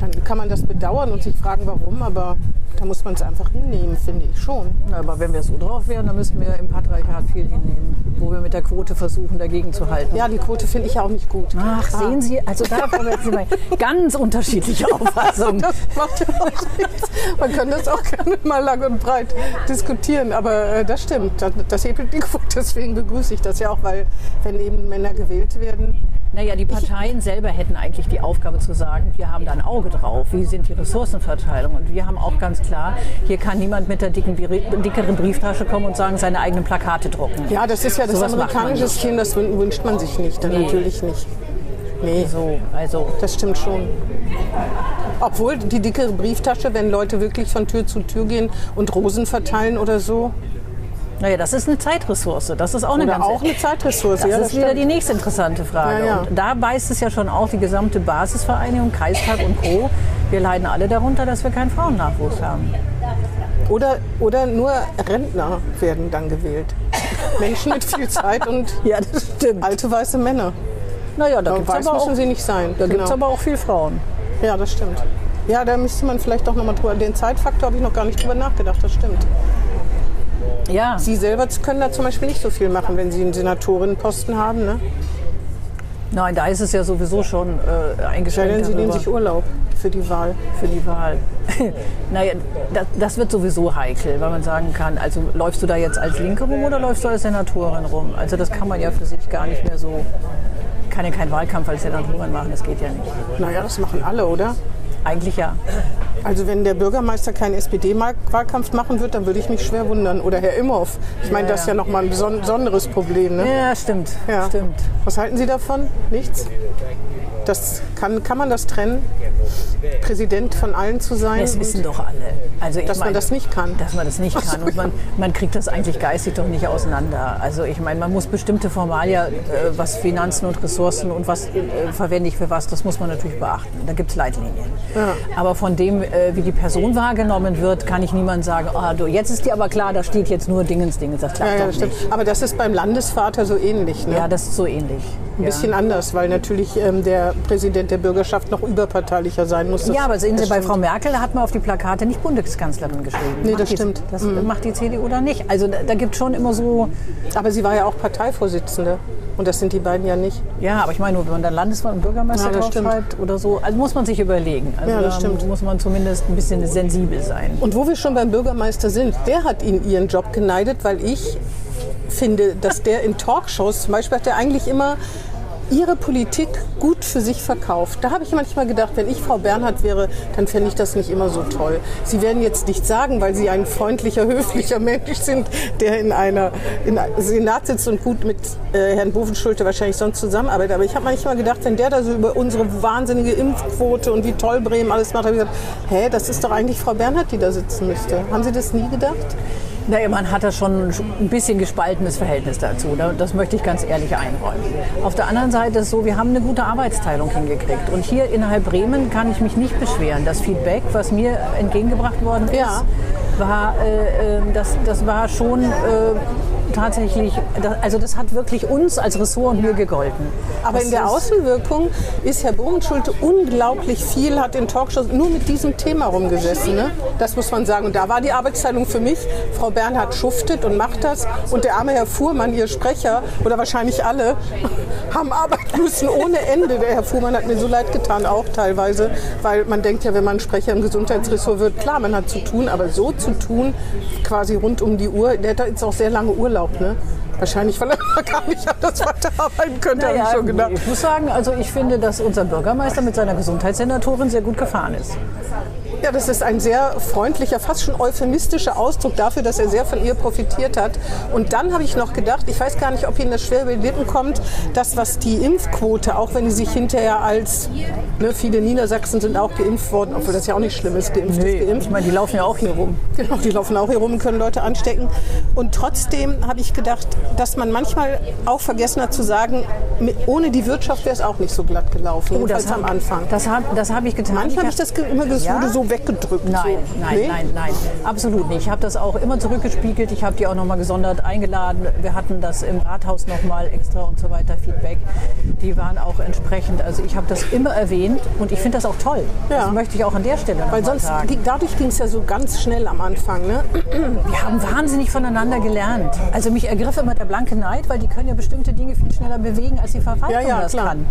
Dann kann man das bedauern und sich fragen, warum, aber da muss man es einfach hinnehmen, finde ich schon. Na, aber wenn wir so drauf wären, dann müssten wir im Patriarchat viel hinnehmen, wo wir mit der Quote versuchen, dagegen zu halten. Ja, die Quote finde ich auch nicht gut. Ach, sehen Sie, also da haben wir jetzt mal ganz unterschiedliche Auffassungen. Das macht ja auch nichts. Man kann das auch gerne mal lang und breit diskutieren, aber äh, das stimmt. Das, das hebelt die Quote, deswegen begrüße ich das ja auch, weil wenn eben Männer gewählt werden, Naja, die Parteien selber hätten eigentlich die Aufgabe zu sagen, wir haben da ein Auge drauf, wie sind die Ressourcenverteilung. Und wir haben auch ganz klar, hier kann niemand mit der dicken, dickeren Brieftasche kommen und sagen, seine eigenen Plakate drucken. ja, das ist ja das man amerikanische. System, das wün- wünscht man sich nicht, dann Nee. natürlich nicht. Nee. So, also Das stimmt schon. Obwohl die dicke Brieftasche, wenn Leute wirklich von Tür zu Tür gehen und Rosen verteilen oder so, Naja, das ist eine Zeitressource. Das ist auch eine oder ganz auch eine Zeitressource. Das ja, ist wieder stimmt. die nächste interessante Frage. Ja, ja. Und da beißt es ja schon auch die gesamte Basisvereinigung, Kreistag und Co. Wir leiden alle darunter, dass wir keinen Frauennachwuchs haben. oder, oder nur Rentner werden dann gewählt. Menschen mit viel Zeit und Ja, das stimmt. alte weiße Männer. Naja, da gibt es aber, müssen auch- sie nicht sein. da Genau. aber auch viel Frauen. Ja, das stimmt. Ja, da müsste man vielleicht auch nochmal drüber. Den Zeitfaktor habe ich noch gar nicht drüber nachgedacht, das stimmt. Ja, Sie selber können da zum Beispiel nicht so viel machen, wenn Sie einen Senatorinnenposten haben. Ne? nein, da ist es ja sowieso schon äh, eingeschränkt Sie nehmen darüber sich Urlaub für die Wahl. für die Wahl. naja, das, das wird sowieso heikel, weil man sagen kann, also läufst du da jetzt als Linke rum oder läufst du als Senatorin rum? Also das kann man ja für sich gar nicht mehr so, kann ja keinen Wahlkampf als Senatorin machen, das geht ja nicht. Naja, das machen alle, oder? Eigentlich ja. Also wenn der Bürgermeister keinen SPD-Wahlkampf machen wird, dann würde ich mich schwer wundern. Oder Herr Imhoff. Ich meine, Ja, das ist ja. nochmal ein beson- besonderes Problem. Ne? Ja, stimmt. Ja. Stimmt. Was halten Sie davon? Nichts? Das kann, kann man das trennen? Präsident von allen zu sein? Das wissen doch alle. Also dass man meine, das nicht kann. Dass man das nicht kann. Und man, man kriegt das eigentlich geistig doch nicht auseinander. Also ich meine, man muss bestimmte Formalia, äh, was Finanzen und Ressourcen und was äh, verwende ich für was, das muss man natürlich beachten. Da gibt es Leitlinien. Aber von dem, äh, wie die Person wahrgenommen wird, kann ich niemand sagen, ah, du, jetzt ist dir aber klar, da steht jetzt nur Dingens, Dingens. Das klappt Ja, ja, doch stimmt. nicht. Aber das ist beim Landesvater so ähnlich. Ne? Ja, das ist so ähnlich. Ein bisschen anders, weil natürlich ähm, der Präsident der Bürgerschaft noch überparteilicher sein muss. Das- Ja, aber sehen Sie, bei. Frau Merkel da hat man auf die Plakate nicht Bundeskanzlerin geschrieben. Nee, Macht das die, stimmt. Mhm. Das macht die CDU dann nicht. Also da, da gibt es schon immer so, Aber sie war ja auch Parteivorsitzende. Und das sind die beiden ja nicht. ja, aber ich meine, nur, wenn man dann Landesrat und Bürgermeister Ja, draufschreibt oder so, also muss man sich überlegen. Also Ja, das da stimmt. muss man zumindest ein bisschen sensibel sein. Und wo wir schon beim Bürgermeister sind, der hat ihnen ihren Job geneidet, weil ich finde, dass der in Talkshows zum Beispiel hat er eigentlich immer ihre Politik gut für sich verkauft. Da habe ich manchmal gedacht, wenn ich Frau Bernhard wäre, dann fände ich das nicht immer so toll. Sie werden jetzt nicht sagen, weil Sie ein freundlicher, höflicher Mensch sind, der in einer in einem Senat sitzt und gut mit äh, Herrn Bovenschulte wahrscheinlich sonst zusammenarbeitet. Aber ich habe manchmal gedacht, wenn der da so über unsere wahnsinnige Impfquote und wie toll Bremen alles macht, habe ich gesagt, hä, das ist doch eigentlich Frau Bernhard, die da sitzen müsste. Haben Sie das nie gedacht? Naja, man hat da schon ein bisschen gespaltenes Verhältnis dazu. ne? Das möchte ich ganz ehrlich einräumen. Auf der anderen Seite ist es so, wir haben eine gute Arbeitsteilung hingekriegt. Und hier innerhalb Bremen kann ich mich nicht beschweren. Das Feedback, was mir entgegengebracht worden ist, Ja. war, äh, äh, das, das war schon äh, tatsächlich, das, also das hat wirklich uns als Ressort und mir gegolten. Aber Das in der Außenwirkung ist Herr Bovenschulte unglaublich viel, hat in Talkshows nur mit diesem Thema rumgesessen. Ne? Das muss man sagen. Und da war die Arbeitsteilung für mich. Frau Bernhard schuftet und macht das. Und der arme Herr Fuhrmann, ihr Sprecher, oder wahrscheinlich alle, haben arbeiten müssen ohne Ende. Der Herr Fuhrmann hat mir so leid getan, auch teilweise. Weil man denkt ja, wenn man Sprecher im Gesundheitsressort wird, klar, man hat zu tun. Aber so zu tun, quasi rund um die Uhr, der hat jetzt auch sehr lange Urlaub. Ne? Wahrscheinlich, weil er gar nicht anders weiterarbeiten könnte, habe ich Naja, schon gedacht. ich muss sagen, also ich finde, dass unser Bürgermeister mit seiner Gesundheitssenatorin sehr gut gefahren ist. Ja, das ist ein sehr freundlicher, fast schon euphemistischer Ausdruck dafür, dass er sehr von ihr profitiert hat. Und dann habe ich noch gedacht, ich weiß gar nicht, ob Ihnen das schwer über die Lippen kommt, das, was die Impfquote, auch wenn die sich hinterher als, ne, viele Niedersachsen sind auch geimpft worden, obwohl das ja auch nicht schlimm ist, geimpft ist Ich geimpft. meine, die laufen ja auch hier rum. Genau, die laufen auch hier rum und können Leute anstecken. Und trotzdem habe ich gedacht, dass man manchmal auch vergessen hat zu sagen, mit, ohne die Wirtschaft wäre es auch nicht so glatt gelaufen, jedenfalls am hab- Anfang. Oh, Das habe das hab ich getan. Manchmal habe ich das immer das Ja? wurde so weggedrückt. Nein, so. nein, Nee? nein, nein, absolut nicht. Ich habe das auch immer zurückgespiegelt. Ich habe die auch noch mal gesondert eingeladen. Wir hatten das im Rathaus noch mal extra und so weiter Feedback. Die waren auch entsprechend. Also ich habe das immer erwähnt und ich finde das auch toll. Ja. Das möchte ich auch an der Stelle Weil sonst, sagen. ging- dadurch ging es ja so ganz schnell am Anfang. Ne? Wir haben wahnsinnig voneinander gelernt. Also mich ergriff immer der blanke Neid, weil die können ja bestimmte Dinge viel schneller bewegen, als die Verwaltung Ja, ja, das klar. kann.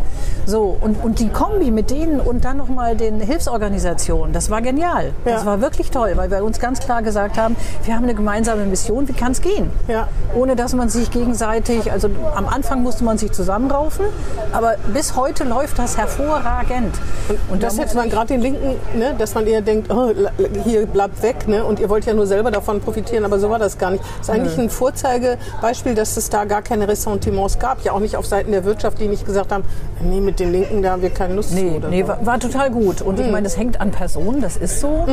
So, und, und die Kombi mit denen und dann nochmal den Hilfsorganisationen, das war genial. Ja. Das war wirklich toll, weil wir uns ganz klar gesagt haben, wir haben eine gemeinsame Mission, wie kann es gehen? Ja. Ohne dass man sich gegenseitig, also am Anfang musste man sich zusammenraufen, aber bis heute läuft das hervorragend. Und das hätte man gerade den Linken, ne, dass man eher denkt, oh, hier bleibt weg. Ne? Und ihr wollt ja nur selber davon profitieren, aber so war das gar nicht. Das ist eigentlich ein Vorzeigebeispiel, dass es da gar keine Ressentiments gab. Ja auch nicht auf Seiten der Wirtschaft, die nicht gesagt haben, nee, mit den Linken, da haben wir keine Lust zu. Nee, Oder nee war, war total gut. Und ich meine, das hängt an Personen, das ist so.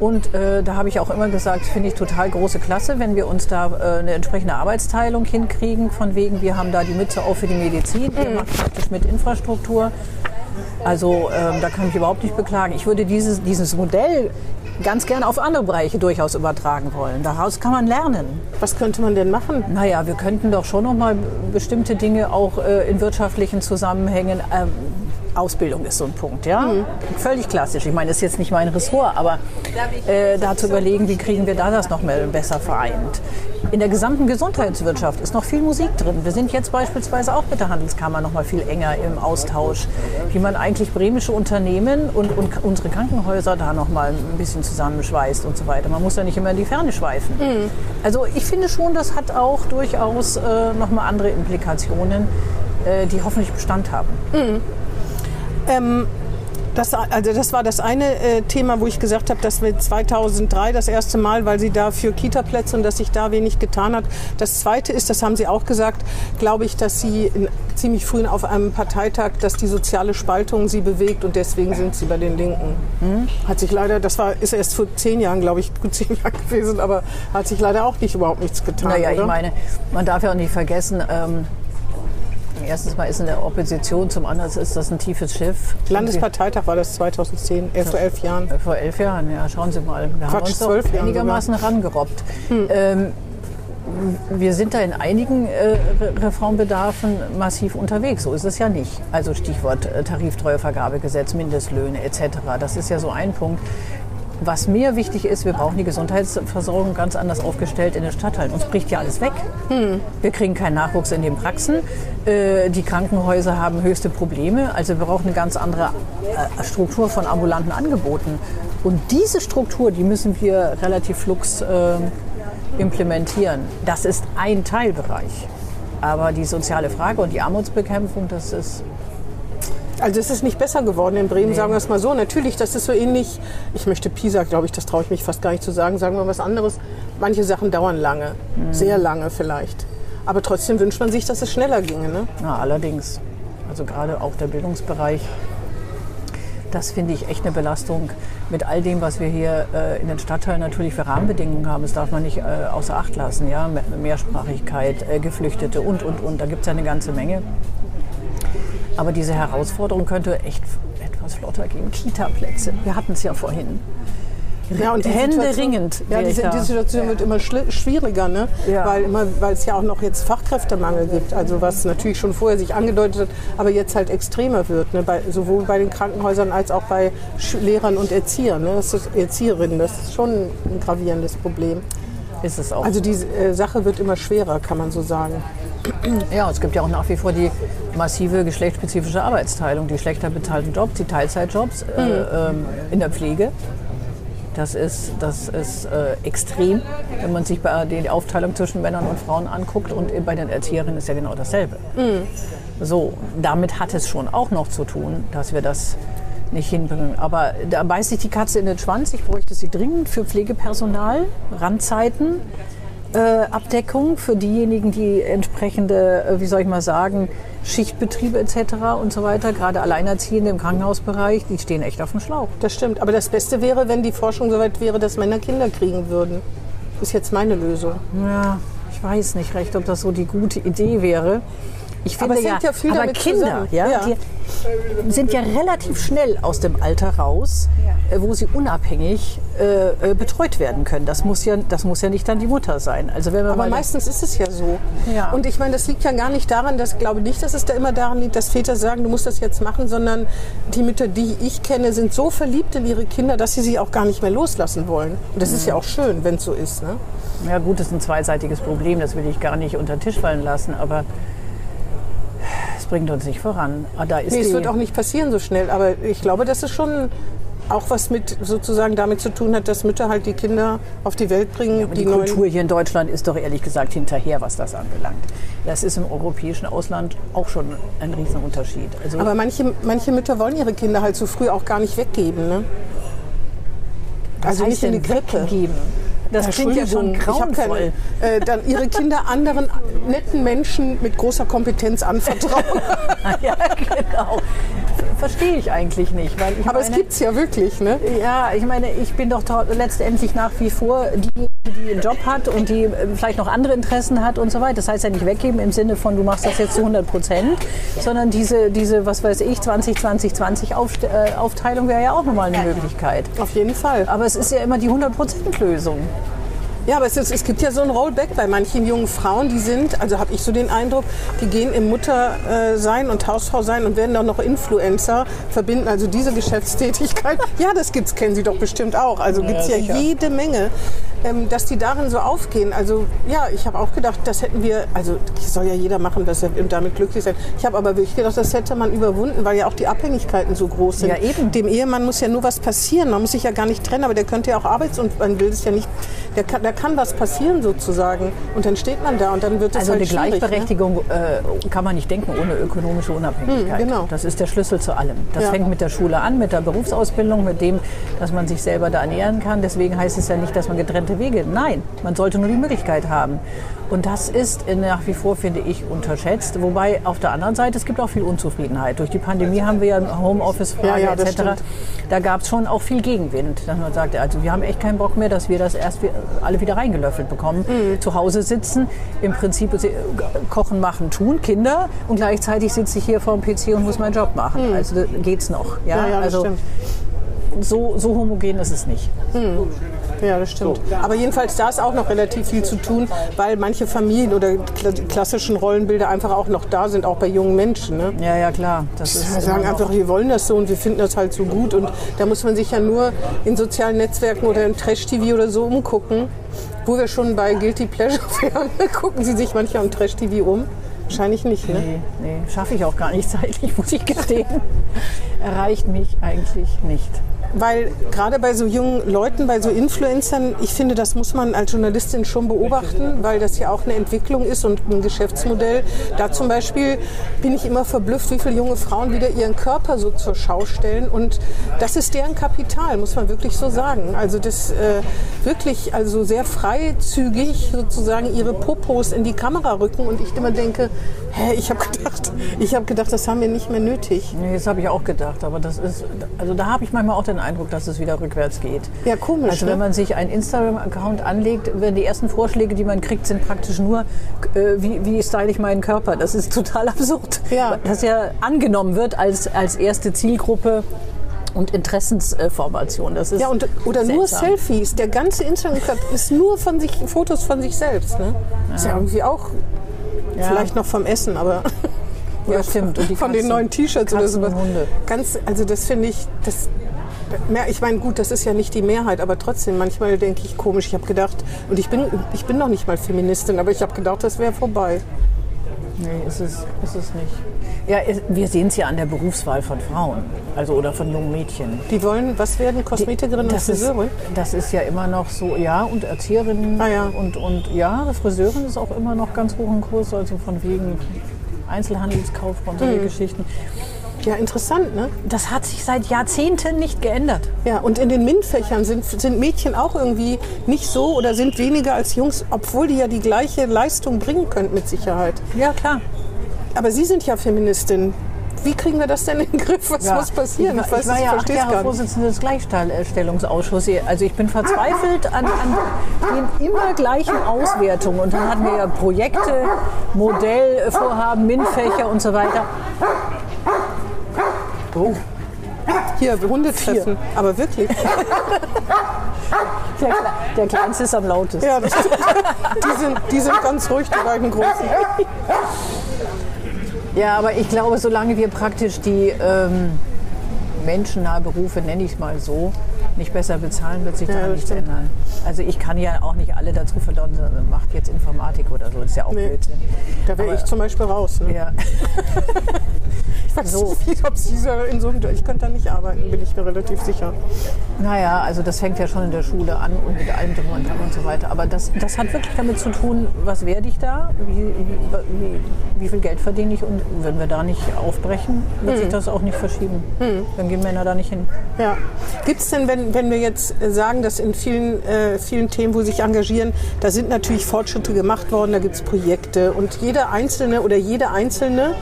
Und äh, da habe ich auch immer gesagt, finde ich total große Klasse, wenn wir uns da äh, eine entsprechende Arbeitsteilung hinkriegen, von wegen, wir haben da die Mütze auch für die Medizin, ihr macht praktisch mit Infrastruktur. Also ähm, da kann ich überhaupt nicht beklagen. Ich würde dieses, dieses Modell ganz gerne auf andere Bereiche durchaus übertragen wollen. Daraus kann man lernen. Was könnte man denn machen? Naja, wir könnten doch schon noch mal bestimmte Dinge auch äh, in wirtschaftlichen Zusammenhängen. Ähm, Ausbildung ist so ein Punkt, ja. Völlig klassisch. Ich meine, das ist jetzt nicht mein Ressort, aber äh, da zu überlegen, wie kriegen wir da das noch mehr besser vereint. In der gesamten Gesundheitswirtschaft ist noch viel Musik drin. Wir sind jetzt beispielsweise auch mit der Handelskammer noch mal viel enger im Austausch, wie man eigentlich bremische Unternehmen und, und unsere Krankenhäuser da noch mal ein bisschen zusammenschweißt und so weiter. Man muss ja nicht immer in die Ferne schweifen. Also ich finde schon, das hat auch durchaus äh, noch mal andere Implikationen, äh, die hoffentlich Bestand haben. Ähm, Das, also das war das eine äh, Thema, wo ich gesagt habe, dass wir 2003 das erste Mal, weil sie da für Kita-Plätze und dass sich da wenig getan hat. Das zweite ist, das haben Sie auch gesagt, glaube ich, dass Sie in, ziemlich früh auf einem Parteitag, dass die soziale Spaltung Sie bewegt und deswegen sind Sie bei den Linken. Mhm. Hat sich leider, das war ist erst vor zehn Jahren, glaube ich, gut zehn Jahre gewesen, aber hat sich leider auch nicht überhaupt nichts getan. Naja, oder? ich meine, man darf ja auch nicht vergessen. Ähm Erstens mal ist in der Opposition, zum anderen ist das ein tiefes Schiff. Landesparteitag war das 2010, äh, vor elf Jahren. Äh, vor elf Jahren, ja, schauen Sie mal. Wir Quatsch, haben uns doch einigermaßen sogar. rangerobbt. Hm. Ähm, wir sind da in einigen äh, Reformbedarfen massiv unterwegs. So ist es ja nicht. Also Stichwort äh, Tariftreuevergabegesetz, Mindestlöhne etc. Das ist ja so ein Punkt. Was mir wichtig ist, wir brauchen die Gesundheitsversorgung ganz anders aufgestellt in den Stadtteilen. Uns bricht ja alles weg. Hm. Wir kriegen keinen Nachwuchs in den Praxen. Äh, die Krankenhäuser haben höchste Probleme. Also wir brauchen eine ganz andere äh, Struktur von ambulanten Angeboten. Und diese Struktur, die müssen wir relativ flux äh, implementieren. Das ist ein Teilbereich. Aber die soziale Frage und die Armutsbekämpfung, das ist also es ist nicht besser geworden in Bremen, nee. sagen wir es mal so. Natürlich, das ist so ähnlich, ich möchte Pisa, glaube ich, das traue ich mich fast gar nicht zu sagen, sagen wir was anderes. Manche Sachen dauern lange, mhm. sehr lange vielleicht. Aber trotzdem wünscht man sich, dass es schneller ginge. Ne? Ja, allerdings. Also gerade auch der Bildungsbereich, das finde ich echt eine Belastung mit all dem, was wir hier äh, in den Stadtteilen natürlich für Rahmenbedingungen haben. Das darf man nicht äh, außer Acht lassen. Ja? Mehrsprachigkeit, äh, Geflüchtete und, und, und. Da gibt es ja eine ganze Menge. Aber diese Herausforderung könnte echt etwas flotter gehen. Kita-Plätze. Wir hatten es ja vorhin. Ja, und Händeringend. Ja, die, die, Situation ja. wird immer schwieriger, ne? Ja. weil, immer, weil es ja auch noch jetzt Fachkräftemangel gibt. Also was natürlich schon vorher sich angedeutet hat, aber jetzt halt extremer wird. Ne? Bei, sowohl bei den Krankenhäusern als auch bei Lehrern und Erziehern. Ne? Das ist Erzieherinnen. Das ist schon ein gravierendes Problem. Ist es auch. Also die äh, Sache wird immer schwerer, kann man so sagen. Ja, es gibt ja auch nach wie vor die massive geschlechtsspezifische Arbeitsteilung, die schlechter bezahlten Jobs, die Teilzeitjobs äh, mhm. äh, in der Pflege. Das ist, das ist äh, extrem, wenn man sich bei die Aufteilung zwischen Männern und Frauen anguckt. Und bei den Erzieherinnen ist ja genau dasselbe. Mhm. So, damit hat es schon auch noch zu tun, dass wir das nicht hinbringen. Aber da beißt sich die Katze in den Schwanz. Ich bräuchte sie dringend für Pflegepersonal, Randzeiten. Äh, Abdeckung für diejenigen, die entsprechende, äh, wie soll ich mal sagen, Schichtbetriebe etc. und so weiter, gerade Alleinerziehende im Krankenhausbereich, die stehen echt auf dem Schlauch. Das stimmt. Aber das Beste wäre, wenn die Forschung soweit wäre, dass Männer Kinder kriegen würden. Das ist jetzt meine Lösung. Ja, ich weiß nicht recht, ob das so die gute Idee wäre. Ich finde aber ja, ja viel aber Kinder, ja, ja. Die sind ja relativ schnell aus dem Alter raus. Äh, wo sie unabhängig äh, äh, betreut werden können. Das muss ja, das muss ja nicht dann die Mutter sein. Also wenn wir aber meistens ist es ja so. Und ich meine, das liegt ja gar nicht daran, dass glaube nicht, dass es da immer daran liegt, dass Väter sagen, du musst das jetzt machen, sondern die Mütter, die ich kenne, sind so verliebt in ihre Kinder, dass sie sie auch gar nicht mehr loslassen wollen. Und das mhm. ist ja auch schön, wenn es so ist. Ne? Ja gut, das ist ein zweiseitiges Problem. Das will ich gar nicht unter den Tisch fallen lassen. Aber bringt uns nicht voran. Ah, da ist nee, es wird auch nicht passieren so schnell, aber ich glaube, dass es schon auch was mit sozusagen damit zu tun hat, dass Mütter halt die Kinder auf die Welt bringen. Ja, die, die Kultur hier in Deutschland ist doch ehrlich gesagt hinterher, was das anbelangt. Das ist im europäischen Ausland auch schon ein Riesenunterschied. Also aber manche, manche Mütter wollen ihre Kinder halt so früh auch gar nicht weggeben. Ne? also nicht in die Krippe. Weggeben? Das klingt ja schon grauenvoll. Keine, äh, dann ihre Kinder anderen netten Menschen mit großer Kompetenz anvertrauen. ja, genau. Verstehe ich eigentlich nicht. Weil Aber meine, es gibt es ja wirklich, ne? Ja, ich meine, ich bin doch letztendlich nach wie vor die einen Job hat und die äh, vielleicht noch andere Interessen hat und so weiter. Das heißt ja nicht weggeben im Sinne von, du machst das jetzt zu 100 Prozent, sondern diese, diese, was weiß ich, 20, 20, 20 Aufteilung wäre ja auch nochmal eine Möglichkeit. Auf jeden Fall. Aber es ist ja immer die 100 Prozent Lösung. Ja, aber es, ist, es, gibt ja so ein Rollback bei manchen jungen Frauen, die sind, also habe ich so den Eindruck, die gehen im Muttersein und Hausfrau sein und werden dann noch Influencer, verbinden also diese Geschäftstätigkeit. Ja, das gibt's, kennen Sie doch bestimmt auch. Also gibt's ja, ja jede Menge. ähm, dass die darin so aufgehen. Also ja, ich habe auch gedacht, das hätten wir, also soll ja jeder machen, dass er damit glücklich sein. Ich habe aber wirklich gedacht, das hätte man überwunden, weil ja auch die Abhängigkeiten so groß sind. Ja, eben. Dem Ehemann muss ja nur was passieren. Man muss sich ja gar nicht trennen, aber der könnte ja auch Arbeits- und man will es ja nicht, der kann, da kann was passieren sozusagen. Und dann steht man da und dann wird es Also halt eine ne? Gleichberechtigung äh, kann man nicht denken ohne ökonomische Unabhängigkeit. Hm, genau. Das ist der Schlüssel zu allem. Das Ja. fängt mit der Schule an, mit der Berufsausbildung, mit dem, dass man sich selber da ernähren kann. Deswegen heißt es ja nicht, dass man getrennte Wege. Nein, man sollte nur die Möglichkeit haben. Und das ist nach wie vor, finde ich, unterschätzt. Wobei auf der anderen Seite, es gibt auch viel Unzufriedenheit. Durch die Pandemie haben wir ja Homeoffice-Frage Ja, ja, etc. stimmt. Da gab es schon auch viel Gegenwind. Dass man sagte, also wir haben echt keinen Bock mehr, dass wir das erst alle wieder reingelöffelt bekommen. Mhm. Zu Hause sitzen, im Prinzip kochen, machen, tun, Kinder. Und gleichzeitig sitze ich hier vor dem PC und muss meinen Job machen. Also da geht's noch. Ja, Mhm. Ja, ja, das also stimmt. So, so homogen ist es nicht. Ja, das stimmt. Aber jedenfalls, da ist auch noch relativ viel zu tun, weil manche Familien oder klassischen Rollenbilder einfach auch noch da sind, auch bei jungen Menschen. Ne? Ja, ja, klar. Das ist Wir sagen einfach, wir wollen das so und wir finden das halt so gut. Und da muss man sich ja nur in sozialen Netzwerken oder im Trash-TV oder so umgucken. Wo wir schon bei Guilty Pleasure wären, gucken Sie sich manchmal im Trash-TV um. Wahrscheinlich nicht, ne? Nee, nee, schaffe ich auch gar nicht zeitlich, muss ich gestehen. Erreicht mich eigentlich nicht. Weil gerade bei so jungen Leuten, bei so Influencern, ich finde, das muss man als Journalistin schon beobachten, weil das ja auch eine Entwicklung ist und ein Geschäftsmodell. Da zum Beispiel bin ich immer verblüfft, wie viele junge Frauen wieder ihren Körper so zur Schau stellen. Und das ist deren Kapital, muss man wirklich so sagen. Also das äh, wirklich also sehr freizügig sozusagen ihre Popos in die Kamera rücken und ich immer denke, hä, ich habe gedacht, ich gedacht, das haben wir nicht mehr nötig. Nee, das habe ich auch gedacht, aber das ist, also da habe ich manchmal auch den Eindruck, dass es wieder rückwärts geht. Ja, komisch, Also ne? wenn man sich einen Instagram-Account anlegt, werden die ersten Vorschläge, die man kriegt, sind praktisch nur, äh, wie, wie style ich meinen Körper. Das ist total absurd. Ja. Dass ja angenommen wird als, als erste Zielgruppe und Interessensformation. Das ist Ja, und, oder nur seltsam. Selfies. Der ganze Instagram ist nur von sich, Fotos von sich selbst. Ne? Ist ja irgendwie auch Ja. vielleicht noch vom Essen, aber Ja, stimmt. Von den Katzen- neuen T-Shirts oder Hunde. Ganz, also das finde ich, das, ich meine, gut, das ist ja nicht die Mehrheit, aber trotzdem, manchmal denke ich komisch. Ich habe gedacht, und ich bin, ich bin noch nicht mal Feministin, aber ich habe gedacht, das wäre vorbei. Nee, ist es, ist es nicht. Ja, wir sehen es ja an der Berufswahl von Frauen, also oder von jungen Mädchen. Die wollen, was werden, Kosmetikerin und Das ist, Friseurin? das ist ja immer noch so, ja, und Erzieherin Ah, ja. und, und ja, Friseurin ist auch immer noch ganz hoch im Kurs, also von wegen Einzelhandelskauffrau, solche Mhm. Geschichten. Ja, interessant, ne? Das hat sich seit Jahrzehnten nicht geändert. Ja, und in den MINT-Fächern sind, sind Mädchen auch irgendwie nicht so oder sind weniger als Jungs, obwohl die ja die gleiche Leistung bringen könnten mit Sicherheit. Ja, klar. Aber Sie sind ja Feministin. Wie kriegen wir das denn in den Griff? Was Ja. muss passieren? Ich war, ich war ja acht Jahre. Vorsitzende des Gleichstellungsausschusses. Also ich bin verzweifelt an, an den immer gleichen Auswertungen. Und dann hatten wir ja Projekte, Modellvorhaben, MINT-Fächer und so weiter. Oh. Hier, Hundetreffen. Aber wirklich. Der, der Kleinste ist am lautesten. Ja, das stimmt. die, sind, die sind ganz ruhig, die beiden Großen. Ja, aber ich glaube, solange wir praktisch die ähm, menschennahe Berufe, nenne ich es mal so, nicht besser bezahlen, wird sich Ja, das nichts stimmt. ändern. Also ich kann ja auch nicht alle dazu verdonnern, macht jetzt Informatik oder so, das ist ja auch Nee. Blödsinn. Da wäre ich zum Beispiel raus. Ne? Ja. Ich weiß So. nicht, ob Sie so in so einem, ich könnte da nicht arbeiten, bin ich mir relativ sicher. Naja, also das fängt ja schon in der Schule an und mit allem drum und dran und so weiter. Aber das, das hat wirklich damit zu tun, was werde ich da, wie, wie, wie, viel Geld verdiene ich und wenn wir da nicht aufbrechen, wird sich das auch nicht verschieben. Dann gehen Männer da nicht hin. Ja. Gibt es denn, wenn, wenn wir jetzt äh, sagen, dass in vielen, äh, vielen Themen, wo Sie sich engagieren, da sind natürlich Fortschritte gemacht worden, da gibt es Projekte und jeder Einzelne oder jede Einzelne,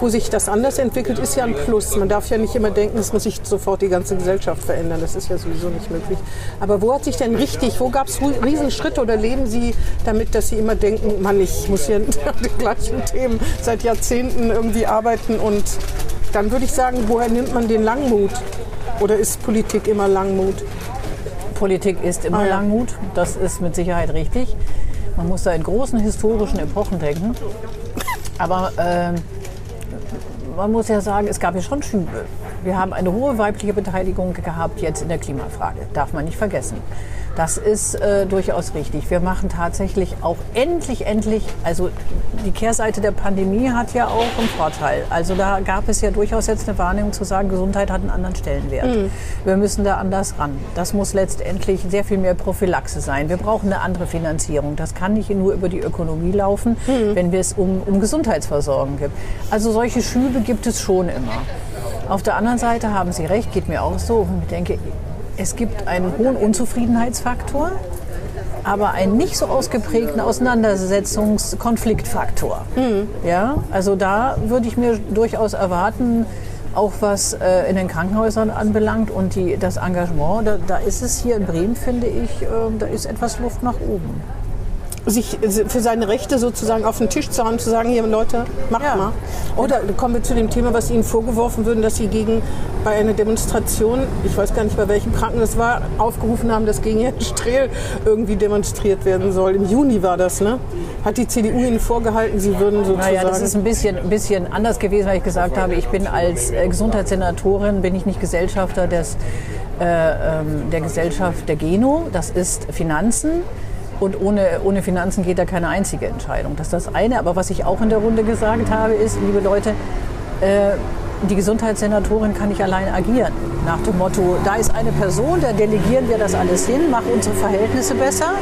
wo sich das anders entwickelt, ist ja ein Plus. Man darf ja nicht immer denken, es muss sich sofort die ganze Gesellschaft verändern. Das ist ja sowieso nicht möglich. Aber wo hat sich denn richtig, wo gab es Riesenschritte oder leben Sie damit, dass Sie immer denken, Mann, ich muss hier an den gleichen Themen seit Jahrzehnten irgendwie arbeiten und dann würde ich sagen, woher nimmt man den Langmut? Oder ist Politik immer Langmut? Politik ist immer Ah, ja. Langmut, das ist mit Sicherheit richtig. Man muss da in großen historischen Epochen denken. Aber ähm, man muss ja sagen, es gab ja schon Schübe. Wir haben eine hohe weibliche Beteiligung gehabt jetzt in der Klimafrage, darf man nicht vergessen. Das ist äh, durchaus richtig. Wir machen tatsächlich auch endlich, endlich, also die Kehrseite der Pandemie hat ja auch einen Vorteil. Also da gab es ja durchaus jetzt eine Wahrnehmung zu sagen, Gesundheit hat einen anderen Stellenwert. Mhm. Wir müssen da anders ran. Das muss letztendlich sehr viel mehr Prophylaxe sein. Wir brauchen eine andere Finanzierung. Das kann nicht nur über die Ökonomie laufen, mhm. wenn wir es um, um Gesundheitsversorgung gibt. Also solche Schübe gibt es schon immer. Auf der anderen Seite haben Sie recht, geht mir auch so. Ich denke, es gibt einen hohen Unzufriedenheitsfaktor, aber einen nicht so ausgeprägten Auseinandersetzungskonfliktfaktor. Mhm. Ja, also da würde ich mir durchaus erwarten, auch was äh, in den Krankenhäusern anbelangt und die, das Engagement, da, da ist es hier in Bremen, finde ich, äh, da ist etwas Luft nach oben sich für seine Rechte sozusagen auf den Tisch zu haben, zu sagen, hier Leute, macht ja. mal. Oder kommen wir zu dem Thema, was Ihnen vorgeworfen würden, dass Sie gegen bei einer Demonstration, ich weiß gar nicht bei welchem Krankenhaus das war, aufgerufen haben, dass gegen Herrn Strehl irgendwie demonstriert werden soll. Im Juni war das, ne? Hat die CDU Ihnen vorgehalten, Sie würden sozusagen... Naja, das ist ein bisschen, ein bisschen anders gewesen, weil ich gesagt habe, ich bin als äh, Gesundheitssenatorin, bin ich nicht Gesellschafter des, äh, ähm, der Gesellschaft der Geno, das ist Finanzen. Und ohne, ohne Finanzen geht da keine einzige Entscheidung. Das ist das eine. Aber was ich auch in der Runde gesagt habe, ist, liebe Leute, äh, die Gesundheitssenatorin kann nicht allein agieren. Nach dem Motto, da ist eine Person, da delegieren wir das alles hin, machen unsere Verhältnisse besser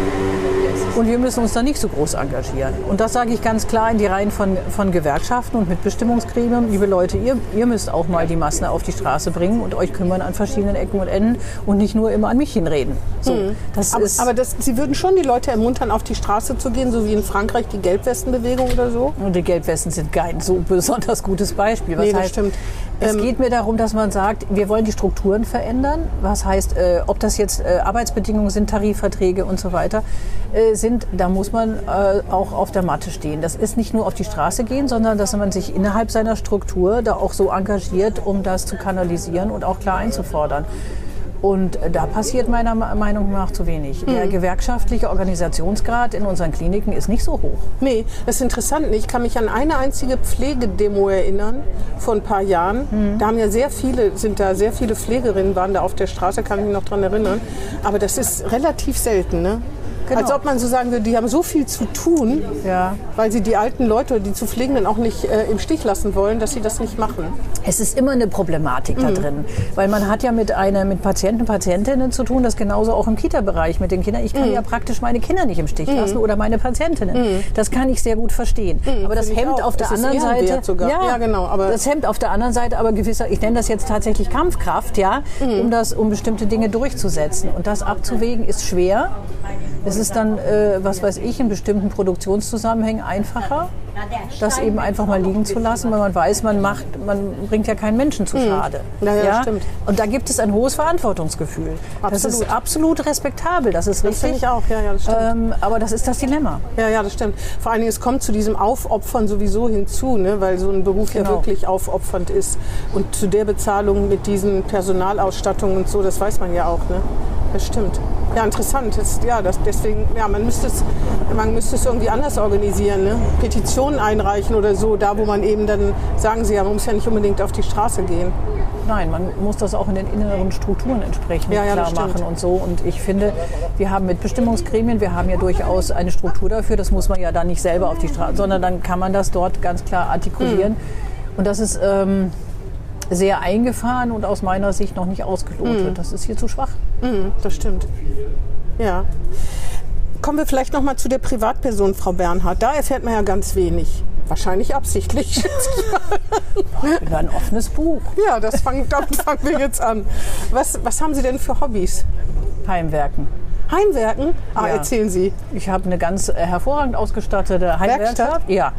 und wir müssen uns da nicht so groß engagieren. Und das sage ich ganz klar in die Reihen von, von Gewerkschaften und Mitbestimmungsgremien. Liebe Leute, ihr, ihr müsst auch mal die Massen auf die Straße bringen und euch kümmern an verschiedenen Ecken und Enden und nicht nur immer an mich hinreden. So, mhm. das aber, ist aber das, Sie würden schon die Leute ermuntern, auf die Straße zu gehen, so wie in Frankreich die Gelbwestenbewegung oder so? Und die Gelbwesten sind kein so besonders gutes Beispiel. Was nee, das heißt, stimmt. Es ähm, geht mir darum, dass man sagt, wir wollen die Strukturen verändern. Was heißt, äh, ob das jetzt äh, Arbeitsbedingungen sind, Tarifverträge und so weiter äh, sind, da muss man äh, auch auf der Matte stehen. Das ist nicht nur auf die Straße gehen, sondern dass man sich innerhalb seiner Struktur da auch so engagiert, um das zu kanalisieren und auch klar einzufordern. Und da passiert meiner Meinung nach zu wenig. Mhm. Der gewerkschaftliche Organisationsgrad in unseren Kliniken ist nicht so hoch. Nee, das ist interessant. Ich kann mich an eine einzige Pflegedemo erinnern vor ein paar Jahren. Mhm. Da haben ja sehr viele, sind da sehr viele Pflegerinnen waren da auf der Straße, kann ich mich noch daran erinnern. Aber das ist relativ selten, ne? Genau. Als ob man so sagen würde, die haben so viel zu tun, ja. weil sie die alten Leute, die zu Pflegenden auch nicht äh, im Stich lassen wollen, dass sie das nicht machen. Es ist immer eine Problematik mhm. da drin, weil man hat ja mit, einer, mit Patienten, Patientinnen zu tun, das genauso auch im Kita-Bereich mit den Kindern. Ich kann mhm. ja praktisch meine Kinder nicht im Stich mhm. lassen oder meine Patientinnen. Mhm. Das kann ich sehr gut verstehen. Mhm, aber das hemmt auf der anderen Seite, ja, ja, genau, aber das hemmt auf der anderen Seite aber gewisser, ich nenne das jetzt tatsächlich Kampfkraft, ja, um das, um bestimmte Dinge durchzusetzen. Und das abzuwägen ist schwer. Es ist dann, äh, was weiß ich, in bestimmten Produktionszusammenhängen einfacher, das eben einfach mal liegen zu lassen, weil man weiß, man macht, man bringt ja keinen Menschen zu hm. Schade. Ja, ja, ja, stimmt. Und da gibt es ein hohes Verantwortungsgefühl. Absolut. Das ist absolut respektabel, das ist richtig. Das ich auch, ja, ja, das stimmt. Ähm, aber das ist das Dilemma. Ja, ja, das stimmt. Vor allen Dingen, es kommt zu diesem Aufopfern sowieso hinzu, ne? weil so ein Beruf genau. ja wirklich aufopfernd ist. Und zu der Bezahlung mit diesen Personalausstattungen und so, das weiß man ja auch. Ne? Das stimmt. Ja, interessant. Das, ja, das, deswegen, ja, man müsste es, man müsste es irgendwie anders organisieren. Ne? Petitionen einreichen oder so, da wo man eben dann sagen sie ja, man muss ja nicht unbedingt auf die Straße gehen. Nein, man muss das auch in den inneren Strukturen entsprechend ja, ja, klar machen und so. Und ich finde, wir haben mit Bestimmungsgremien, wir haben ja durchaus eine Struktur dafür. Das muss man ja dann nicht selber auf die Straße, sondern dann kann man das dort ganz klar artikulieren. Mhm. Und das ist ähm, sehr eingefahren und aus meiner Sicht noch nicht ausgelotet. Mhm. Das ist hier zu schwach. Mhm, das stimmt. Ja. Kommen wir vielleicht noch mal zu der Privatperson, Frau Bernhard. Da erfährt man ja ganz wenig. Wahrscheinlich absichtlich. Über ein offenes Buch. Ja, das fang, damit fangen wir jetzt an. Was, was haben Sie denn für Hobbys? Heimwerken. Heimwerken? Ah, ja. erzählen Sie. Ich habe eine ganz äh, hervorragend ausgestattete Heimwerkstatt. Ja.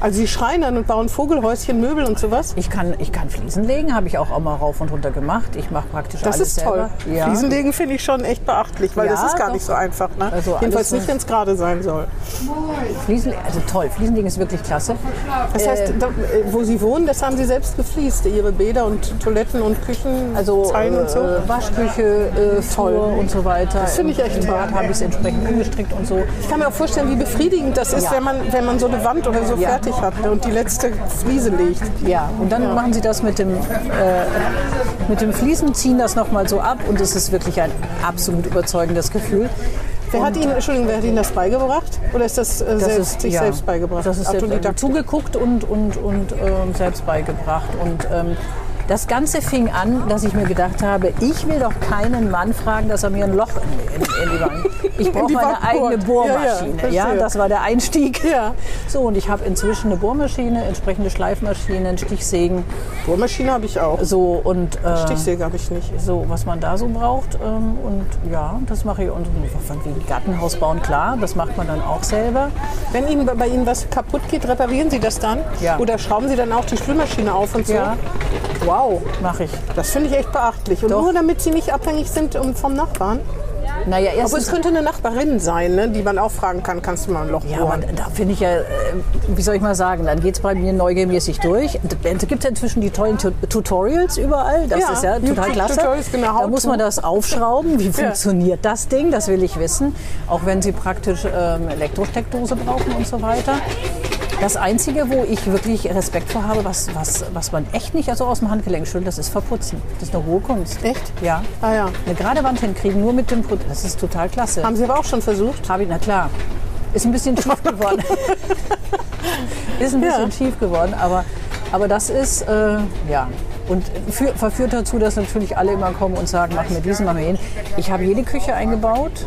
Also Sie schreinern und bauen Vogelhäuschen, Möbel und sowas? Ich kann, ich kann Fliesen legen, habe ich auch, mal rauf und runter gemacht. Ich mache praktisch das alles selber. Das ist toll. Ja. Fliesenlegen finde ich schon echt beachtlich, weil ja, das ist gar doch. nicht so einfach. Ne? Also Jedenfalls nicht, wenn es gerade sein soll. Fliesen, also toll, Fliesenlegen ist wirklich klasse. Das heißt, äh, da, wo Sie wohnen, das haben Sie selbst gefliest, Ihre Bäder und Toiletten und Küchen, also Zeilen und so? Äh, Waschküche, äh, Flur und so weiter. Das finde ich echt toll. habe ich es entsprechend umgestrickt und so. Ich kann mir auch vorstellen, wie befriedigend das ist, ja. wenn, man, wenn man so eine Wand oder so fertig hat ne? und die letzte Fliese legt. Ja, und dann ja. machen Sie das mit dem, äh, mit dem Fließen ziehen das nochmal so ab und es ist wirklich ein absolut überzeugendes Gefühl. Wer hat Ihnen, Entschuldigung, wer hat Ihnen das beigebracht? Oder ist das, äh, selbst, sich ja, selbst beigebracht? Das ist selbst, Autodidakt? zugeguckt und, und, und ähm, selbst beigebracht. Und ähm, das Ganze fing an, dass ich mir gedacht habe, ich will doch keinen Mann fragen, dass er mir ein Loch in, in, in die Wand. Ich brauche meine eigene bohrt. Ja, ja, Bohrmaschine. Ja, das war der Einstieg. Ja. So, und ich habe inzwischen eine Bohrmaschine, entsprechende Schleifmaschinen, Stichsägen. Bohrmaschine habe ich auch. So und äh, Stichsäge habe ich nicht. so, was man da so braucht. Ähm, und ja, das mache ich. Und von wie ein Gartenhaus bauen, klar, das macht man dann auch selber. Wenn Ihnen bei Ihnen was kaputt geht, reparieren Sie das dann? Ja. Oder schrauben Sie dann auch die Spülmaschine auf und so? Ja. Wow, Mache ich. das finde ich echt beachtlich. Und Doch. nur damit Sie nicht abhängig sind um- vom Nachbarn. Naja, Aber es könnte eine Nachbarin sein, ne, die man auch fragen kann, kannst du mal ein Loch Ja, aber bohren? da finde ich ja, äh, wie soll ich mal sagen, dann geht es bei mir neugemäßig durch. Es gibt ja inzwischen die tollen Tu- Tutorials überall. Das Ja, ist ja total klasse. Genau, Da muss man das aufschrauben. Wie funktioniert das Ding? Das will ich wissen. Auch wenn Sie praktisch ähm, Elektrosteckdose brauchen und so weiter. Das Einzige, wo ich wirklich Respekt vor habe, was, was, was man echt nicht also aus dem Handgelenk schüttelt, das ist Verputzen. Das ist eine hohe Kunst. Echt? Ja. Ah ja. Eine gerade Wand hinkriegen, nur mit dem Put. Das ist total klasse. Haben Sie aber auch schon versucht? Habe ich, na klar. Ist ein bisschen schief geworden. ist ein bisschen Ja. schief geworden, aber, aber das ist, äh, ja. Und für, verführt dazu, dass natürlich alle immer kommen und sagen, mach mir diesen, mach mir den. Ich habe jede Küche eingebaut.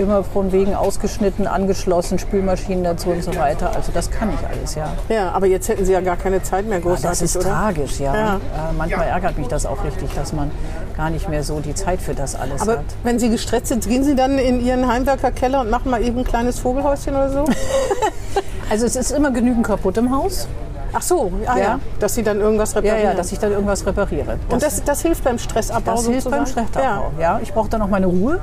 Immer von wegen ausgeschnitten, angeschlossen, Spülmaschinen dazu und so weiter. Also das kann ich alles, ja. Ja, aber jetzt hätten Sie ja gar keine Zeit mehr großartig, Das ist oder? tragisch, ja. Ja. Äh, manchmal ärgert mich das auch richtig, dass man gar nicht mehr so die Zeit für das alles Aber hat. wenn Sie gestresst sind, gehen Sie dann in Ihren Heimwerkerkeller und machen mal eben ein kleines Vogelhäuschen oder so? Also es ist immer genügend kaputt im Haus. Ach so, ah, ja. Ja. dass Sie dann irgendwas Ja, reparieren. ja, dass ich dann irgendwas repariere. und das, das hilft beim Stressabbau Das hilft sozusagen? beim Stressabbau. Ja. ich brauche dann auch meine Ruhe.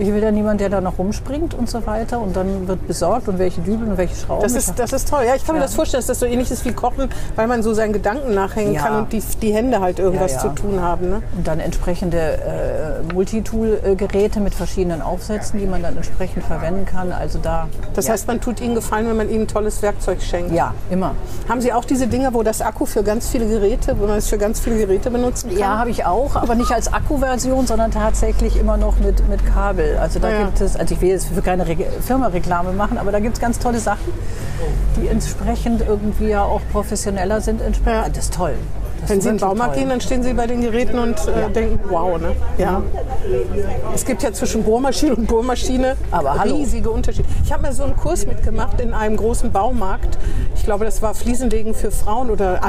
Ich will ja niemand, der da noch rumspringt und so weiter. Und dann wird besorgt und welche Dübel und welche Schrauben. Das ist, das ist toll. Ja, ich kann mir Ja. das vorstellen, dass das so ähnlich ist wie Kochen, weil man so seinen Gedanken nachhängen Ja. kann und die, die Hände halt irgendwas zu tun haben. Ne? und dann entsprechende äh, Multitool-Geräte mit verschiedenen Aufsätzen, die man dann entsprechend verwenden kann. Also da. Das heißt, man tut ihnen Gefallen, wenn man ihnen tolles Werkzeug schenkt. Ja, immer. Haben Sie auch diese Dinger, wo das Akku für ganz viele Geräte, wo man es für ganz viele Geräte benutzen kann? Ja, habe ich auch, aber nicht als Akkuversion, sondern tatsächlich immer noch mit, mit Kabel. Also da ja. gibt es, also ich will jetzt für keine Re Firma-Reklame machen, aber da gibt es ganz tolle Sachen, die entsprechend irgendwie ja auch professioneller sind. Das ist toll. Das Wenn Sie in den Baumarkt toll. gehen, dann stehen Sie bei den Geräten und äh, denken, wow, ne? Ja. Es gibt ja zwischen Bohrmaschine und Bohrmaschine Aber hallo. riesige Unterschiede. Ich habe mal so einen Kurs mitgemacht in einem großen Baumarkt. Ich glaube, das war Fliesenlegen für Frauen oder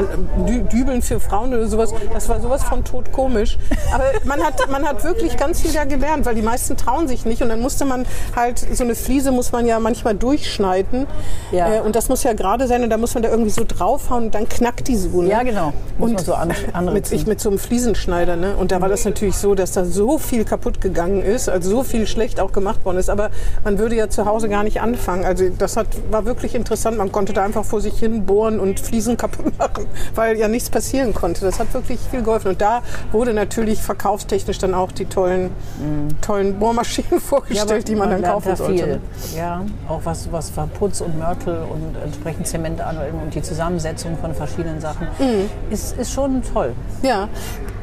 Dü Dübeln für Frauen oder sowas. Das war sowas von totkomisch. Aber man hat, man hat wirklich ganz viel da gelernt, weil die meisten trauen sich nicht. Und dann musste man halt, so eine Fliese muss man ja manchmal durchschneiden. Ja. Äh, und das muss ja gerade sein und da muss man da irgendwie so draufhauen und dann knackt die so. Ne? Ja, genau. Muss Und man so an, mit, ich mit so einem Fliesenschneider. Ne? Und da war das natürlich so, dass da so viel kaputt gegangen ist, also so viel schlecht auch gemacht worden ist. Aber man würde ja zu Hause gar nicht anfangen. Also das hat, war wirklich interessant. Man konnte da einfach vor sich hin bohren und Fliesen kaputt machen, weil ja nichts passieren konnte. Das hat wirklich viel geholfen. Und da wurde natürlich verkaufstechnisch dann auch die tollen, tollen Bohrmaschinen vorgestellt, die man, dann lernt kaufen sollte. viel. Ja, auch was, was Verputz und Mörtel und entsprechend Zement an und die Zusammensetzung von verschiedenen Sachen Mhm. ist, ist schon toll. Ja.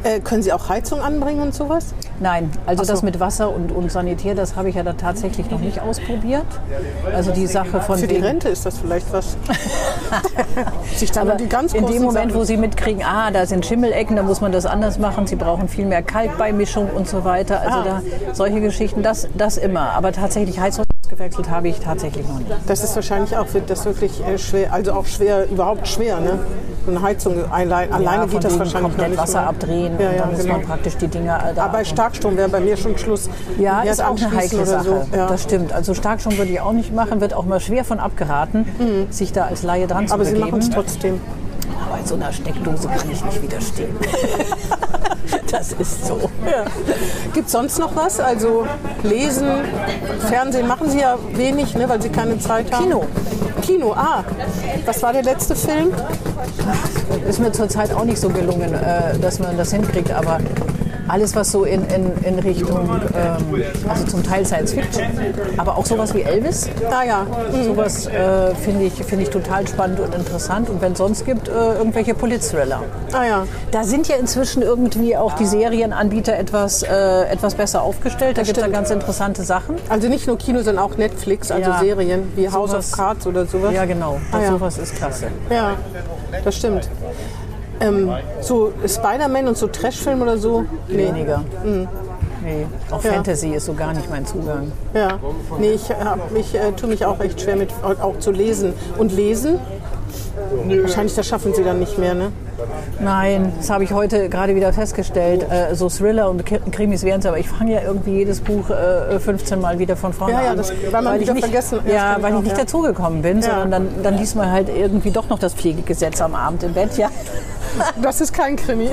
Äh, können Sie auch Heizung anbringen und sowas? Nein, also so. das mit Wasser und, und Sanitär, das habe ich ja da tatsächlich noch nicht ausprobiert. Also die Sache von Für die Rente ist das vielleicht was. Sich dann Aber die ganz in dem Moment, Sachen- wo Sie mitkriegen, ah, da sind Schimmelecken, da muss man das anders machen, Sie brauchen viel mehr Kalkbeimischung und so weiter. Also Ah. da solche Geschichten, das, das immer. Aber tatsächlich Heizung gewechselt habe ich tatsächlich noch nicht. Das ist wahrscheinlich auch wird das wirklich äh, schwer, also auch schwer, überhaupt schwer, ne? Eine Heizung allein, alleine von geht das wahrscheinlich komplett nicht Wasser mehr. abdrehen Ja, und ja, dann muss genau. man praktisch die Dinger da Aber bei Starkstrom wäre bei mir schon Schluss. Ja, ist auch eine heikle Sache. So. Ja. Das stimmt. Also Starkstrom würde ich auch nicht machen, wird auch mal schwer von abgeraten, sich da als Laie dran zu Mhm. Aber Sie begeben. machen es trotzdem. Bei so einer Steckdose kann ich nicht widerstehen. das ist so. Ja. Gibt es sonst noch was? Also lesen, Fernsehen machen Sie ja wenig, ne, weil Sie keine Zeit haben. Kino. Kino, ah. Was war der letzte Film? Ist mir zurzeit auch nicht so gelungen, äh, dass man das hinkriegt, aber alles, was so in, in, in Richtung, ähm, also zum Teil Science Fiction, aber auch sowas wie Elvis. Ah ja. Mhm. Sowas äh, finde ich, find ich total spannend und interessant. Und wenn es sonst gibt, äh, irgendwelche Polit-Thriller. Ah ja. Da sind ja inzwischen irgendwie auch die Serienanbieter etwas, äh, etwas besser aufgestellt. Da gibt es da ganz interessante Sachen. Also nicht nur Kino, sondern auch Netflix, also Ja. Serien wie House Sowas- of Cards oder sowas. Ja, genau. Ah, ja. Sowas ist klasse. Ja, das stimmt. Ähm, so Spider-Man und so Trashfilm oder so? Nee. Weniger. Nee. Auch Ja. Fantasy ist so gar nicht mein Zugang. Ja. Nee, ich, hab, ich äh, tue mich auch echt schwer mit auch zu lesen. Und lesen? Wahrscheinlich, das schaffen sie dann nicht mehr, ne? Nein, das habe ich heute gerade wieder festgestellt. Äh, so Thriller und Krimis wären es, aber ich fange ja irgendwie jedes Buch äh, 15 Mal wieder von vorne Ja, ja, an. das- weil man ich nicht, vergessen- ja, weil ich nicht ja. dazugekommen bin, Ja. sondern dann, dann liest man halt irgendwie doch noch das Pflegegesetz am Abend im Bett, ja. Das ist kein Krimi.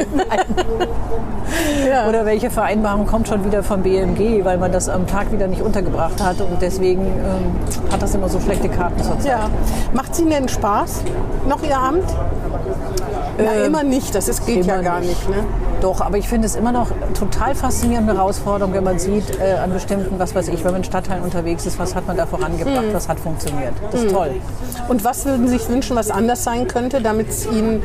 ja. Oder welche Vereinbarung kommt schon wieder vom BMG, weil man das am Tag wieder nicht untergebracht hat und deswegen ähm, hat das immer so schlechte Karten zur Zeit. ja. Macht es Ihnen denn Spaß? Noch Ihr Amt? Na, immer nicht. Das ist, geht ja gar nicht. nicht. ne? Doch, aber ich finde es immer noch total faszinierende Herausforderung, wenn man sieht, äh, an bestimmten, was weiß ich, wenn man in Stadtteilen unterwegs ist, was hat man da vorangebracht, was hat funktioniert. Das ist toll. Und was würden Sie sich wünschen, was anders sein könnte, damit es Ihnen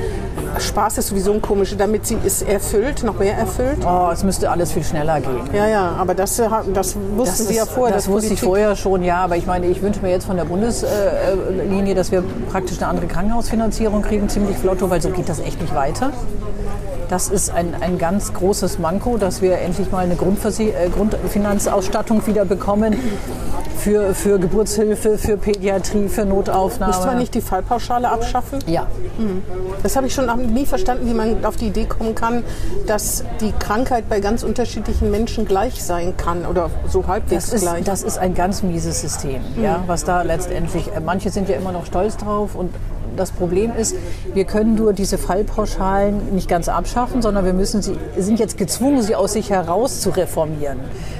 Spaß ist sowieso ein komisches, damit Sie es erfüllt, noch mehr erfüllt? Oh, es müsste alles viel schneller gehen. Ja, ja, aber das, äh, das wussten Sie ja vorher. das dass wusste ich vorher schon, ja, aber ich meine, ich wünsche mir jetzt von der Bundeslinie, dass wir praktisch eine andere Krankenhausfinanzierung kriegen, ziemlich flotto, weil so geht das echt nicht weiter. Das ist ein, ein ganz großes Manko, dass wir endlich mal eine Grundversi äh, Grundfinanzausstattung wieder bekommen für, für Geburtshilfe, für Pädiatrie, für Notaufnahme. Müsste man nicht die Fallpauschale abschaffen? Ja, Das habe ich schon nie verstanden, wie man auf die Idee kommen kann, dass die Krankheit bei ganz unterschiedlichen Menschen gleich sein kann oder so halbwegs das ist, gleich. das ist ein ganz mieses System, ja, was da letztendlich, äh, manche sind ja immer noch stolz drauf und das Problem ist, wir können nur diese Fallpauschalen nicht ganz abschaffen, sondern wir müssen sie, sind jetzt gezwungen, sie aus sich heraus zu reformieren.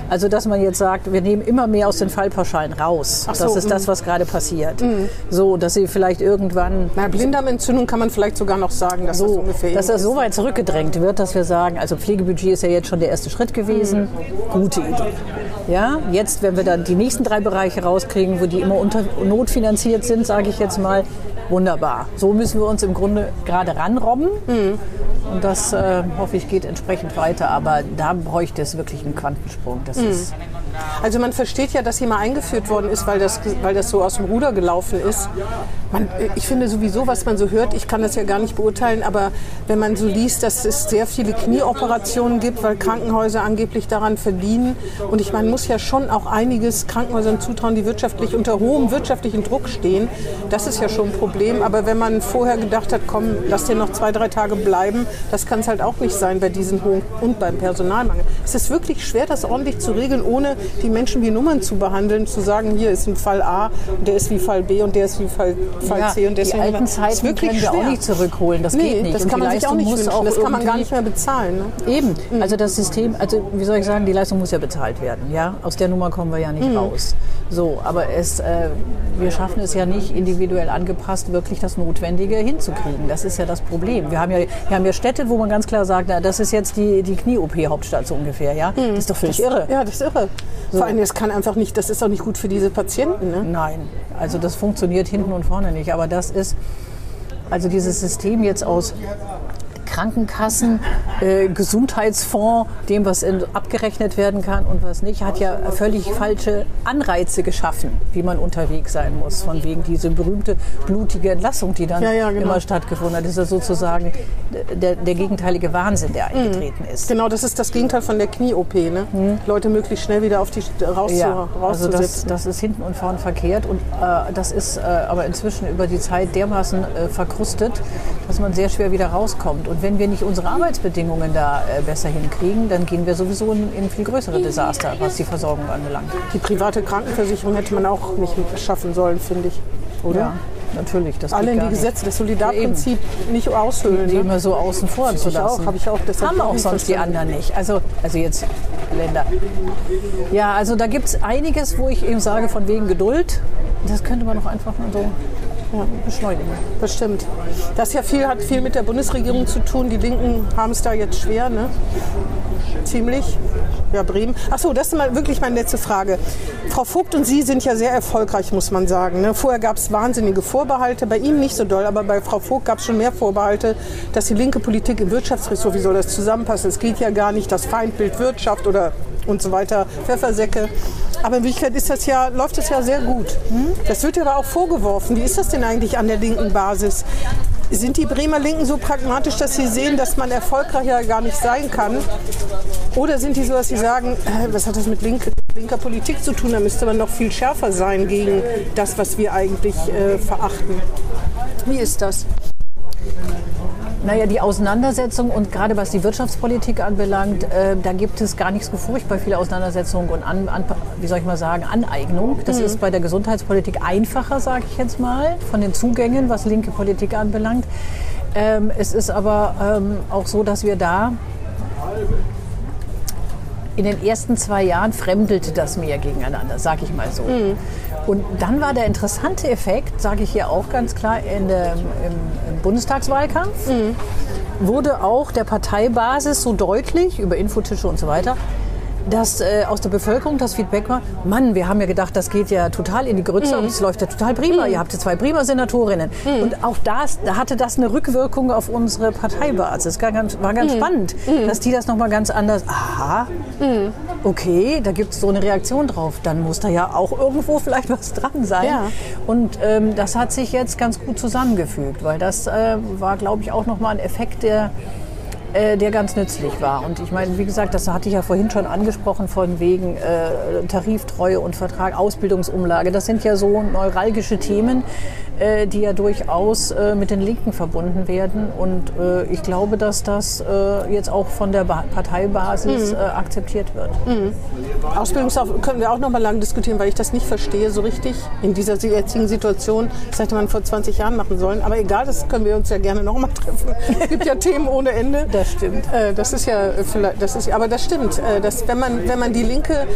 Also, dass man jetzt sagt, wir nehmen immer mehr aus den Fallpauschalen raus. So, das ist mm. das, was gerade passiert. So, dass sie vielleicht irgendwann Na, Blinddarmentzündung kann man vielleicht sogar noch sagen, dass das so, ungefähr dass das so weit zurückgedrängt wird, dass wir sagen, also Pflegebudget ist ja jetzt schon der erste Schritt gewesen. Gute Idee. Ja, jetzt, wenn wir dann die nächsten drei Bereiche rauskriegen, wo die immer unter notfinanziert sind, sage ich jetzt mal, wunderbar. So müssen wir uns im Grunde gerade ranrobben. Und das, äh, hoffe ich, geht entsprechend weiter. Aber da bräuchte es wirklich einen Quantensprung. Das ist Also man versteht ja, dass hier mal eingeführt worden ist, weil das, weil das so aus dem Ruder gelaufen ist. Man, ich finde sowieso, was man so hört, ich kann das ja gar nicht beurteilen, aber wenn man so liest, dass es sehr viele Knieoperationen gibt, weil Krankenhäuser angeblich daran verdienen. Und ich meine, man muss ja schon auch einiges Krankenhäusern zutrauen, die wirtschaftlich unter hohem wirtschaftlichen Druck stehen. Das ist ja schon ein Problem. Aber wenn man vorher gedacht hat, komm, lass dir noch zwei, drei Tage bleiben, das kann es halt auch nicht sein bei diesen hohen und beim Personalmangel. Es ist wirklich schwer, das ordentlich zu regeln, ohne die Menschen wie Nummern zu behandeln, zu sagen, hier ist ein Fall A, und der ist wie Fall B und der ist wie Fall, Fall ja, C und die deswegen alten ist Zeiten wirklich können wir schwer. auch nicht zurückholen. Das nee, geht nicht. das kann man sich auch nicht wünschen. auch Das kann man gar nicht mehr bezahlen. Ne? Eben, also das System, also wie soll ich sagen, die Leistung muss ja bezahlt werden. Ja? Aus der Nummer kommen wir ja nicht raus. So, aber es, äh, wir schaffen es ja nicht, individuell angepasst wirklich das Notwendige hinzukriegen. Das ist ja das Problem. Wir haben ja, wir haben ja Städte, wo man ganz klar sagt, na, das ist jetzt die, die Knie-OP-Hauptstadt so ungefähr. Ja? Das ist doch völlig irre. Ja, das ist irre. Vor allem, das kann einfach nicht, das ist auch nicht gut für diese Patienten. Ne? Nein, also das funktioniert hinten und vorne nicht. Aber das ist, also dieses System jetzt aus Krankenkassen, äh, Gesundheitsfonds, dem, was in, abgerechnet werden kann und was nicht, hat ja völlig falsche Anreize geschaffen, wie man unterwegs sein muss. Von wegen diese berühmte blutige Entlassung, die dann Ja, ja, genau. immer stattgefunden hat. Das ist ja sozusagen der, der gegenteilige Wahnsinn, der eingetreten ist. Genau, das ist das Gegenteil von der Knie-OP. Ne? Leute möglichst schnell wieder auf die raus Ja, zu, also das, das ist hinten und vorn verkehrt und äh, das ist äh, aber inzwischen über die Zeit dermaßen äh, verkrustet, dass man sehr schwer wieder rauskommt. Und wenn wir nicht unsere Arbeitsbedingungen da äh, besser hinkriegen, dann gehen wir sowieso in, in viel größere Desaster, was die Versorgung anbelangt. die private Krankenversicherung hätte man auch nicht schaffen sollen, finde ich. Oder? Ja, natürlich. Das Alle in die. Gesetze, das Solidarprinzip nicht aushöhlen. die Ne? immer so außen vor zu Ich auch, lassen. habe ich auch. Das hab Haben auch sonst die anderen nicht. Also, also jetzt Länder. Ja, also da gibt es einiges, wo ich eben sage, von wegen Geduld. Das könnte man doch einfach mal so ja, beschleunigen. Das stimmt. Das ja viel, hat viel mit der Bundesregierung zu tun. Die Linken haben es da jetzt schwer. Ne? Ziemlich. Ja, Bremen. Achso, das ist mal wirklich meine letzte Frage. Frau Vogt und Sie sind ja sehr erfolgreich, muss man sagen. Ne? Vorher gab es wahnsinnige Vorbehalte, bei ihm nicht so doll, aber bei Frau Vogt gab es schon mehr Vorbehalte, dass die linke Politik im Wirtschaftsressort, wie soll das zusammenpassen? Es geht ja gar nicht, das Feindbild Wirtschaft oder und so weiter, Pfeffersäcke. Aber in Wirklichkeit ist das ja, läuft das ja sehr gut. Das wird ja aber auch vorgeworfen. Wie ist das denn eigentlich an der linken Basis? Sind die Bremer Linken so pragmatisch, dass sie sehen, dass man erfolgreicher gar nicht sein kann? Oder sind die so, dass sie sagen, äh, was hat das mit link, linker Politik zu tun? Da müsste man noch viel schärfer sein gegen das, was wir eigentlich äh, verachten. Wie ist das? Naja, die Auseinandersetzung und gerade was die Wirtschaftspolitik anbelangt, äh, da gibt es gar nichts so furchtbar viele Auseinandersetzungen und an, an, wie soll ich mal sagen, Aneignung. Das mhm. ist bei der Gesundheitspolitik einfacher, sage ich jetzt mal, von den Zugängen, was linke Politik anbelangt. Ähm, es ist aber ähm, auch so, dass wir da in den ersten zwei Jahren fremdelte das mehr gegeneinander, sage ich mal so. Mhm. Und dann war der interessante Effekt, sage ich hier auch ganz klar, in der, im, im Bundestagswahlkampf. Mhm. Wurde auch der Parteibasis so deutlich über Infotische und so weiter, dass äh, aus der Bevölkerung das Feedback war, Mann, wir haben ja gedacht, das geht ja total in die Grütze mhm. und es läuft ja total prima. Mhm. Ihr habt ja zwei prima Senatorinnen. Mhm. Und auch das, da hatte das eine Rückwirkung auf unsere Parteibasis. Das war ganz, war ganz mhm. spannend, mhm. dass die das nochmal ganz anders, aha, mhm. okay, da gibt es so eine Reaktion drauf. Dann muss da ja auch irgendwo vielleicht was dran sein. Ja. Und ähm, das hat sich jetzt ganz gut zusammengefügt, weil das äh, war, glaube ich, auch nochmal ein Effekt, der äh, der ganz nützlich war. Und ich meine, wie gesagt, das hatte ich ja vorhin schon angesprochen, von wegen äh, Tariftreue und Vertrag, Ausbildungsumlage. Das sind ja so neuralgische Themen, äh, die ja durchaus äh, mit den Linken verbunden werden. Und äh, ich glaube, dass das äh, jetzt auch von der ba Parteibasis mhm. akzeptiert wird. Mhm. Ausbildungsauf können wir auch noch mal lange diskutieren, weil ich das nicht verstehe so richtig in dieser jetzigen Situation. Das hätte man vor 20 Jahren machen sollen. Aber egal, das können wir uns ja gerne noch mal treffen. Es gibt ja Themen ohne Ende. Das stimmt. das ist ja vielleicht, das ist, aber das stimmt. dass wenn man, wenn man die linke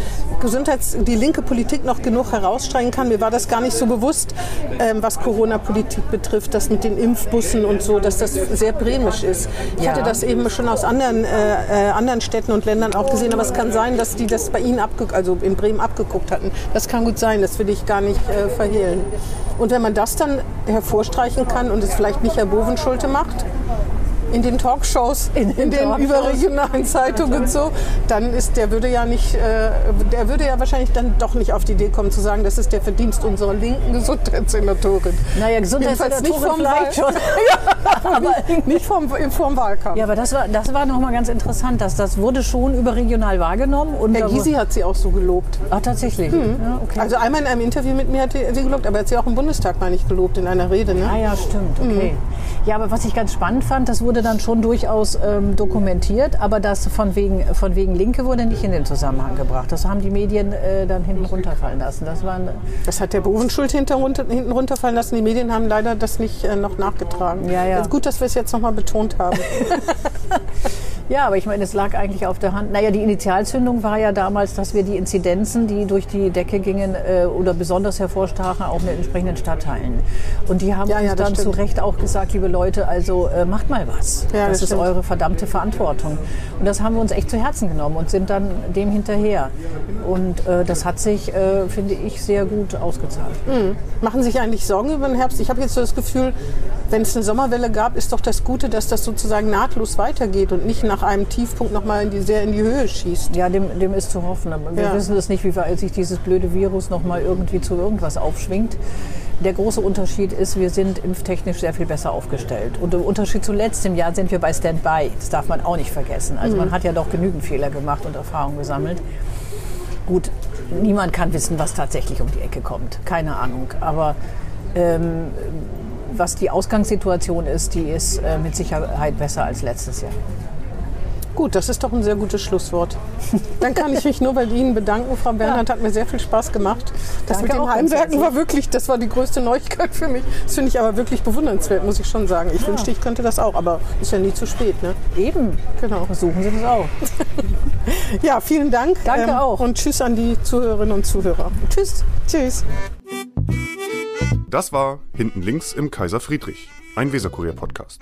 Gesundheits, die linke Politik noch genug herausstreichen kann, mir war das gar nicht so bewusst, ähm, was Corona Corona-Politik betrifft, das mit den Impfbussen und so, dass das sehr bremisch ist. Ich ja. hatte das eben schon aus anderen, äh, äh, anderen Städten und Ländern auch gesehen, aber es kann sein, dass die das bei Ihnen, also in Bremen abgeguckt hatten. Das kann gut sein, das will ich gar nicht äh, verhehlen. Und wenn man das dann hervorstreichen kann und es vielleicht nicht Herr Bovenschulte macht, in den Talkshows, in den, in den Talkshows. überregionalen Zeitungen und so, dann ist der würde ja nicht, äh, der würde ja wahrscheinlich dann doch nicht auf die Idee kommen zu sagen, das ist der Verdienst unserer linken Gesundheitssenatorin. Naja, Gesundheitssenatorin nicht vom vielleicht schon. aber nicht vom, vom Wahlkampf. Ja, aber das war, das war nochmal ganz interessant, dass das wurde schon überregional wahrgenommen. Und Herr Gysi hat sie auch so gelobt. Ach, tatsächlich? Hm. Ja, okay. Also einmal in einem Interview mit mir hat sie gelobt, aber er hat sie auch im Bundestag mal nicht gelobt, in einer Rede. Ne? Ah ja, stimmt, okay. Hm. Ja, aber was ich ganz spannend fand, das wurde dann schon durchaus ähm, dokumentiert, aber das von wegen, von wegen Linke wurde nicht in den Zusammenhang gebracht. Das haben die Medien äh, dann hinten runterfallen lassen. Das, waren, das hat der Bovensschuld hinten, runter, hinten runterfallen lassen. Die Medien haben leider das nicht äh, noch nachgetragen. Ja, ja. gut, dass wir es jetzt noch mal betont haben. Ja, aber ich meine, es lag eigentlich auf der Hand. Naja, die Initialzündung war ja damals, dass wir die Inzidenzen, die durch die Decke gingen äh, oder besonders hervorstachen, auch in den entsprechenden Stadtteilen. Und die haben ja, uns ja, dann stimmt. zu Recht auch gesagt, liebe Leute, also äh, macht mal was. Ja, das, das ist eure verdammte Verantwortung. Und das haben wir uns echt zu Herzen genommen und sind dann dem hinterher. Und äh, das hat sich, äh, finde ich, sehr gut ausgezahlt. Mhm. Machen sich eigentlich Sorgen über den Herbst? Ich habe jetzt so das Gefühl, wenn es eine Sommerwelle gab, ist doch das Gute, dass das sozusagen nahtlos weitergeht und nicht nach nach einem Tiefpunkt nochmal in die, sehr in die Höhe schießt. Ja, dem, dem ist zu hoffen. Aber wir ja. wissen es nicht, wie weit sich dieses blöde Virus nochmal irgendwie zu irgendwas aufschwingt. Der große Unterschied ist, wir sind impftechnisch sehr viel besser aufgestellt. Und im Unterschied zu letztem Jahr sind wir bei Standby. Das darf man auch nicht vergessen. Also mhm. man hat ja doch genügend Fehler gemacht und Erfahrungen gesammelt. Gut, niemand kann wissen, was tatsächlich um die Ecke kommt. Keine Ahnung. Aber ähm, was die Ausgangssituation ist, die ist äh, mit Sicherheit besser als letztes Jahr. Gut, das ist doch ein sehr gutes Schlusswort. Dann kann ich mich nur bei Ihnen bedanken, Frau Bernhard. Hat mir sehr viel Spaß gemacht. Das Danke mit dem Heimwerken war wirklich, das war die größte Neuigkeit für mich. Das finde ich aber wirklich bewundernswert, muss ich schon sagen. Ich ja. wünschte, ich könnte das auch, aber ist ja nie zu spät. Ne? Eben, genau. Versuchen Sie das auch. ja, vielen Dank. Danke ähm, auch. Und tschüss an die Zuhörerinnen und Zuhörer. Tschüss. Tschüss. Das war Hinten links im Kaiser Friedrich, ein Weserkurier-Podcast.